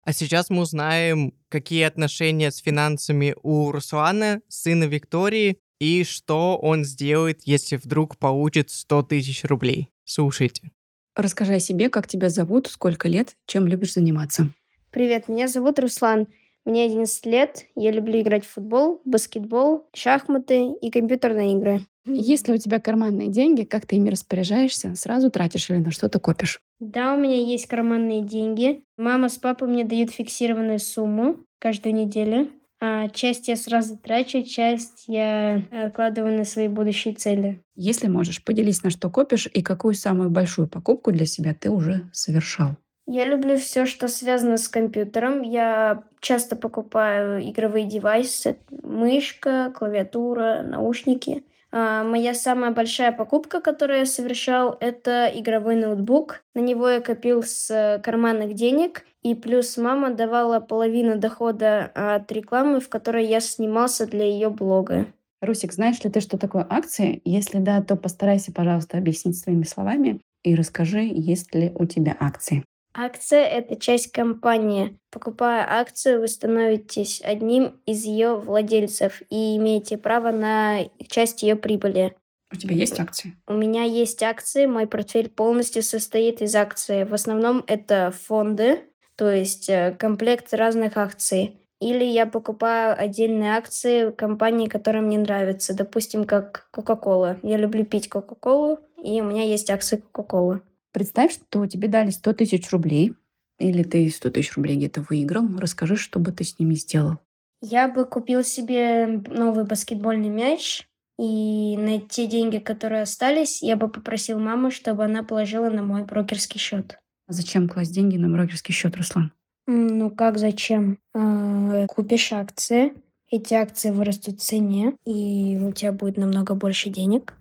А сейчас мы узнаем, какие отношения с финансами у Руслана, сына Виктории, и что он сделает, если вдруг получит 100 тысяч рублей. Слушайте. Расскажи о себе, как тебя зовут, сколько лет, чем любишь заниматься. Привет, меня зовут Руслан. Мне 11 лет, я люблю играть в футбол, баскетбол, шахматы и компьютерные игры. Если у тебя карманные деньги, как ты ими распоряжаешься? Сразу тратишь или на что-то копишь? Да, у меня есть карманные деньги. Мама с папой мне дают фиксированную сумму каждую неделю. А часть я сразу трачу, часть я откладываю на свои будущие цели. Если можешь, поделись, на что копишь и какую самую большую покупку для себя ты уже совершал. Я люблю все, что связано с компьютером. Я часто покупаю игровые девайсы, мышка, клавиатура, наушники. А, моя самая большая покупка, которую я совершал, это игровой ноутбук. На него я копил с карманных денег, и плюс мама давала половину дохода от рекламы, в которой я снимался для ее блога. Русик, знаешь ли ты, что такое акции? Если да, то постарайся, пожалуйста, объяснить своими словами и расскажи, есть ли у тебя акции. Акция – это часть компании. Покупая акцию, вы становитесь одним из ее владельцев и имеете право на часть ее прибыли. У тебя есть акции? У меня есть акции, мой портфель полностью состоит из акций. В основном это фонды, то есть э, комплект разных акций. Или я покупаю отдельные акции компании, которые мне нравятся. Допустим, как Coca-Cola. Я люблю пить Coca-Cola, и у меня есть акции Coca-Cola. Представь, что тебе дали 100 тысяч рублей, или ты 100 тысяч рублей где-то выиграл. Расскажи, что бы ты с ними сделал. Я бы купил себе новый баскетбольный мяч, и на те деньги, которые остались, я бы попросил маму, чтобы она положила на мой брокерский счет. А зачем класть деньги на брокерский счет, Руслан? Ну как зачем? А, купишь акции, эти акции вырастут в цене, и у тебя будет намного больше денег.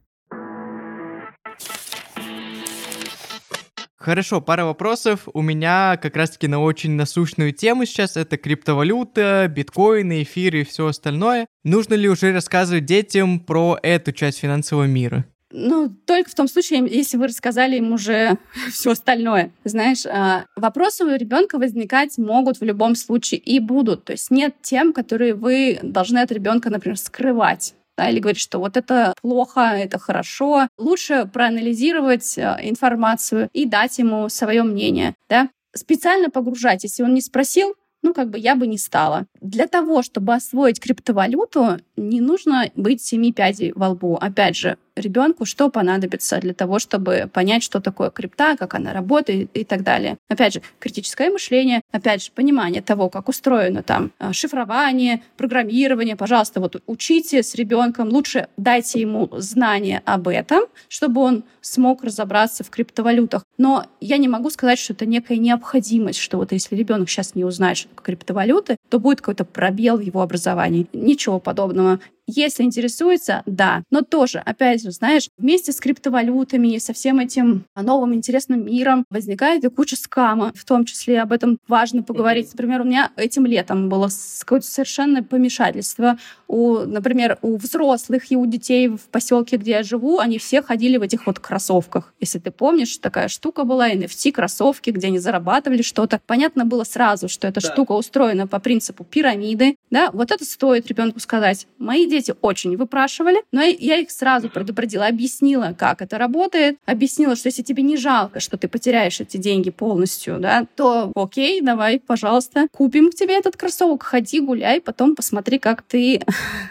Хорошо, пара вопросов. У меня как раз-таки на очень насущную тему сейчас. Это криптовалюта, биткоины, эфиры и все остальное. Нужно ли уже рассказывать детям про эту часть финансового мира? Ну, только в том случае, если вы рассказали им уже <laughs> все остальное. Знаешь, а, вопросы у ребенка возникать могут в любом случае и будут. То есть нет тем, которые вы должны от ребенка, например, скрывать да, или говорить, что вот это плохо, это хорошо. Лучше проанализировать э, информацию и дать ему свое мнение. Да? Специально погружать, если он не спросил, ну, как бы я бы не стала. Для того, чтобы освоить криптовалюту, не нужно быть семи пядей во лбу. Опять же, ребенку что понадобится для того, чтобы понять, что такое крипта, как она работает и так далее. Опять же, критическое мышление, опять же, понимание того, как устроено там а, шифрование, программирование. Пожалуйста, вот учите с ребенком, лучше дайте ему знания об этом, чтобы он смог разобраться в криптовалютах. Но я не могу сказать, что это некая необходимость, что вот если ребенок сейчас не узнает, что криптовалюты, то будет какой-то пробел в его образовании. Ничего подобного. Если интересуется, да. Но тоже, опять же, знаешь, вместе с криптовалютами, со всем этим новым интересным миром возникает и куча скама. В том числе об этом важно поговорить. Например, у меня этим летом было какое-то совершенно помешательство. У, например, у взрослых и у детей в поселке, где я живу, они все ходили в этих вот кроссовках. Если ты помнишь, такая штука была, NFT кроссовки, где они зарабатывали что-то. Понятно было сразу, что эта да. штука устроена по принципу пирамиды. Да, вот это стоит ребенку сказать. Мои дети очень выпрашивали, но я их сразу предупредила, объяснила, как это работает, объяснила, что если тебе не жалко, что ты потеряешь эти деньги полностью, да, то окей, давай, пожалуйста, купим к тебе этот кроссовок, ходи, гуляй, потом посмотри, как ты,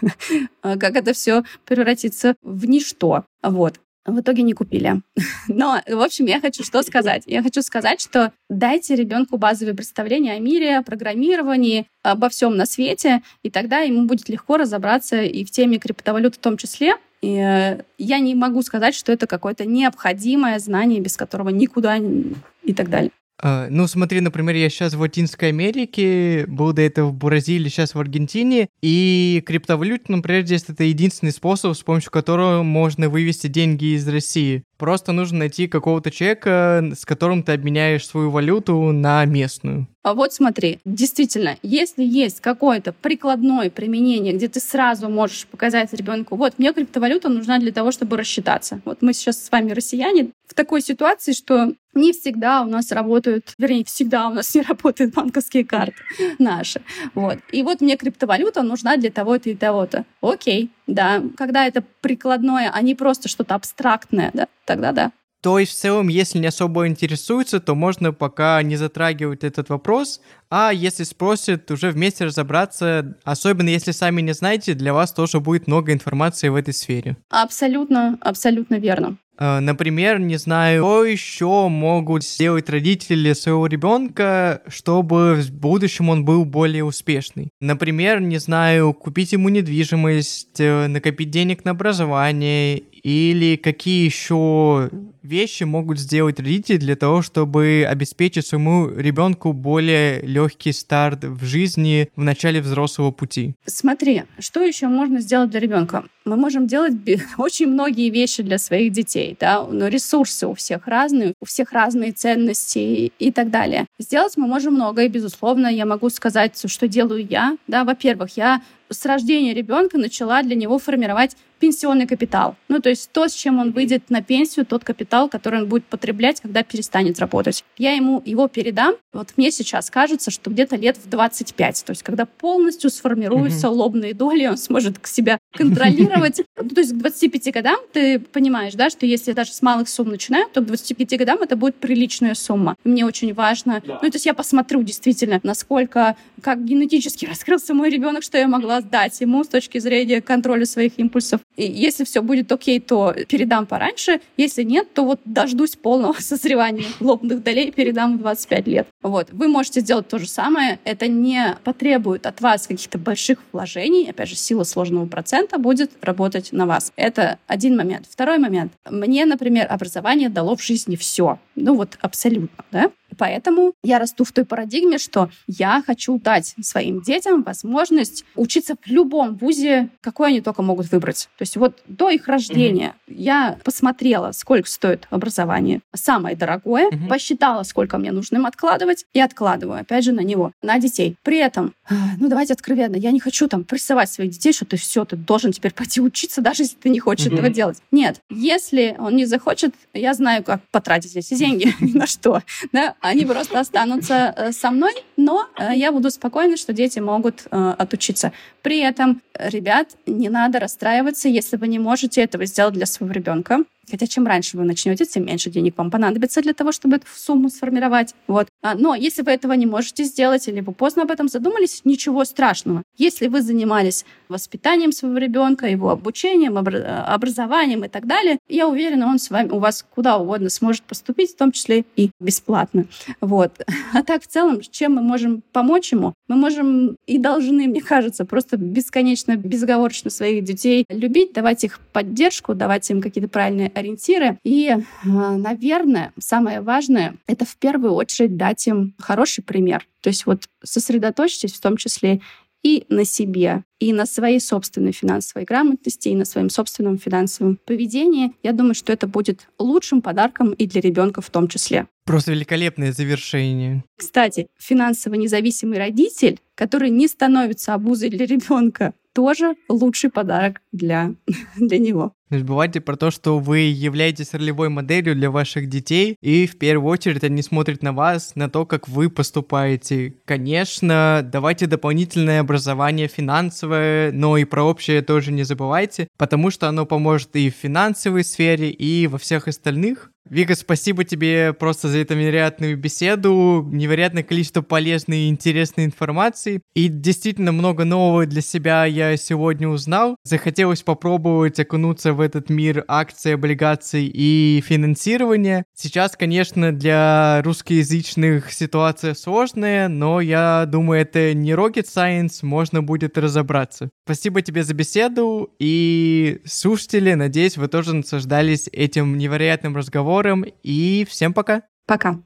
<laughs> как это все превратится в ничто. Вот. В итоге не купили. <laughs> Но, в общем, я хочу что сказать? Я хочу сказать, что дайте ребенку базовые представления о мире, о программировании, обо всем на свете, и тогда ему будет легко разобраться и в теме криптовалют в том числе. И э, я не могу сказать, что это какое-то необходимое знание, без которого никуда и так далее. Uh, ну, смотри, например, я сейчас в Латинской Америке, был до этого в Бразилии, сейчас в Аргентине, и криптовалюта, например, здесь это единственный способ, с помощью которого можно вывести деньги из России. Просто нужно найти какого-то человека, с которым ты обменяешь свою валюту на местную. А вот смотри, действительно, если есть какое-то прикладное применение, где ты сразу можешь показать ребенку, вот мне криптовалюта нужна для того, чтобы рассчитаться. Вот мы сейчас с вами россияне в такой ситуации, что не всегда у нас работают, вернее, всегда у нас <laughs> не работают банковские карты наши. Вот. И вот мне криптовалюта нужна для того-то и того-то. Окей, да. Когда это прикладное, а не просто что-то абстрактное, да, тогда да. То есть в целом, если не особо интересуется, то можно пока не затрагивать этот вопрос, а если спросят, уже вместе разобраться, особенно если сами не знаете, для вас тоже будет много информации в этой сфере. Абсолютно, абсолютно верно. Э, например, не знаю, что еще могут сделать родители своего ребенка, чтобы в будущем он был более успешный. Например, не знаю, купить ему недвижимость, э, накопить денег на образование или какие еще вещи могут сделать родители для того, чтобы обеспечить своему ребенку более легкий старт в жизни в начале взрослого пути? Смотри, что еще можно сделать для ребенка? Мы можем делать <laughs> очень многие вещи для своих детей, да, но ресурсы у всех разные, у всех разные ценности и так далее. Сделать мы можем много, и, безусловно, я могу сказать, что делаю я. Да, во-первых, я с рождения ребенка начала для него формировать пенсионный капитал. Ну, то есть то, с чем он выйдет на пенсию, тот капитал, который он будет потреблять, когда перестанет работать. Я ему его передам. Вот мне сейчас кажется, что где-то лет в 25. То есть когда полностью сформируются mm-hmm. лобные доли, он сможет к себя контролировать. <laughs> Ну, то есть к 25 годам ты понимаешь, да, что если даже с малых сумм начинаю, то к 25 годам это будет приличная сумма. Мне очень важно. Ну, то есть я посмотрю действительно, насколько, как генетически <laughs> раскрылся мой ребенок, что я могла дать ему с точки зрения контроля своих импульсов. И если все будет окей, то передам пораньше. Если нет, то вот дождусь полного <laughs> созревания лобных долей, передам в 25 лет. Вот. Вы можете сделать то же самое. Это не потребует от вас каких-то больших вложений. Опять же, сила сложного процента будет работать на вас. Это один момент. Второй момент. Мне, например, образование дало в жизни все. Ну вот абсолютно, да? Поэтому я расту в той парадигме, что я хочу дать своим детям возможность учиться в любом вузе, какой они только могут выбрать. То есть вот до их рождения mm-hmm. я посмотрела, сколько стоит образование, самое дорогое, mm-hmm. посчитала, сколько мне нужно им откладывать, и откладываю, опять же, на него, на детей. При этом, а, ну давайте откровенно, я не хочу там прессовать своих детей, что ты все, ты должен теперь пойти учиться, даже если ты не хочешь mm-hmm. этого делать. Нет, если он не захочет, я знаю, как потратить эти деньги, <laughs> на что. Да? Они просто останутся э, со мной, но э, я буду спокойна, что дети могут э, отучиться. При этом, ребят, не надо расстраиваться, если вы не можете этого сделать для своего ребенка. Хотя чем раньше вы начнете, тем меньше денег вам понадобится для того, чтобы эту сумму сформировать. Вот. А, но если вы этого не можете сделать или вы поздно об этом задумались, ничего страшного. Если вы занимались воспитанием своего ребенка, его обучением, образованием и так далее, я уверена, он с вами, у вас куда угодно сможет поступить, в том числе и бесплатно. Вот. А так в целом, чем мы можем помочь ему? Мы можем и должны, мне кажется, просто бесконечно, безоговорочно своих детей любить, давать их поддержку, давать им какие-то правильные ориентиры. И, э, наверное, самое важное — это в первую очередь дать им хороший пример. То есть вот сосредоточьтесь в том числе и на себе, и на своей собственной финансовой грамотности, и на своем собственном финансовом поведении. Я думаю, что это будет лучшим подарком и для ребенка в том числе. Просто великолепное завершение. Кстати, финансово независимый родитель, который не становится обузой для ребенка, тоже лучший подарок для, <laughs> для него. Не забывайте про то, что вы являетесь ролевой моделью для ваших детей, и в первую очередь они смотрят на вас, на то, как вы поступаете. Конечно, давайте дополнительное образование финансовое, но и про общее тоже не забывайте, потому что оно поможет и в финансовой сфере, и во всех остальных. Вика, спасибо тебе просто за эту невероятную беседу, невероятное количество полезной и интересной информации. И действительно много нового для себя я сегодня узнал. Захотелось попробовать окунуться в этот мир акций, облигаций и финансирования. Сейчас, конечно, для русскоязычных ситуация сложная, но я думаю, это не rocket science, можно будет разобраться. Спасибо тебе за беседу и слушатели, надеюсь, вы тоже наслаждались этим невероятным разговором и всем пока. Пока.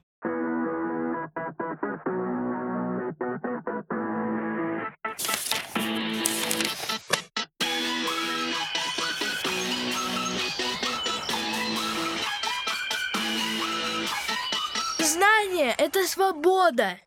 Знание — это свобода.